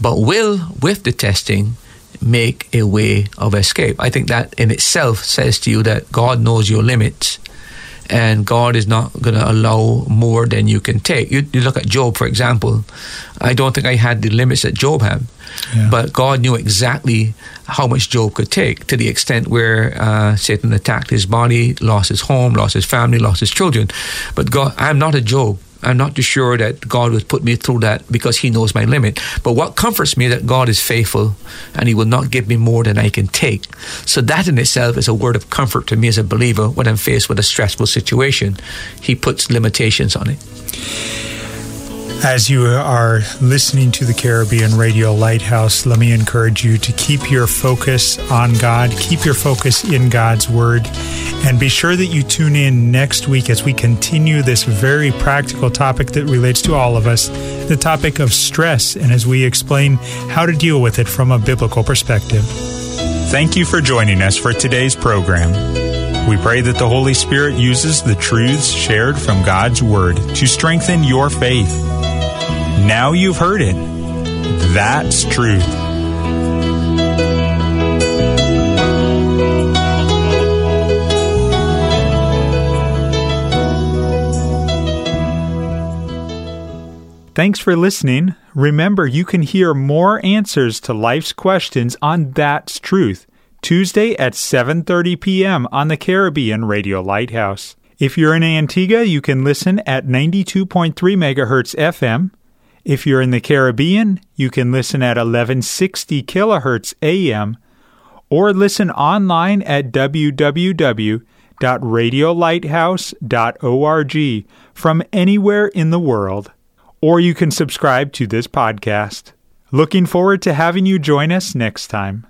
but will, with the testing, make a way of escape. I think that in itself says to you that God knows your limits and God is not going to allow more than you can take. You, you, look at Job, for example. I don't think I had the limits that Job had, yeah. but God knew exactly how much Job could take to the extent where uh, Satan attacked his body, lost his home, lost his family, lost his children. But God, I'm not a Job. I'm not too sure that God would put me through that because He knows my limit. But what comforts me that God is faithful and He will not give me more than I can take. So that in itself is a word of comfort to me as a believer when I'm faced with a stressful situation. He puts limitations on it. As you are listening to the Caribbean Radio Lighthouse, let me encourage you to keep your focus on God, keep your focus in God's Word, and be sure that you tune in next week as we continue this very practical topic that relates to all of us the topic of stress, and as we explain how to deal with it from a biblical perspective. Thank you for joining us for today's program. We pray that the Holy Spirit uses the truths shared from God's Word to strengthen your faith. Now you've heard it. That's truth. Thanks for listening. Remember, you can hear more answers to life's questions on That's Truth, Tuesday at 7:30 p.m. on the Caribbean Radio Lighthouse. If you're in Antigua, you can listen at 92.3 megahertz FM if you're in the Caribbean, you can listen at 1160 kilohertz AM or listen online at www.radiolighthouse.org from anywhere in the world. Or you can subscribe to this podcast. Looking forward to having you join us next time.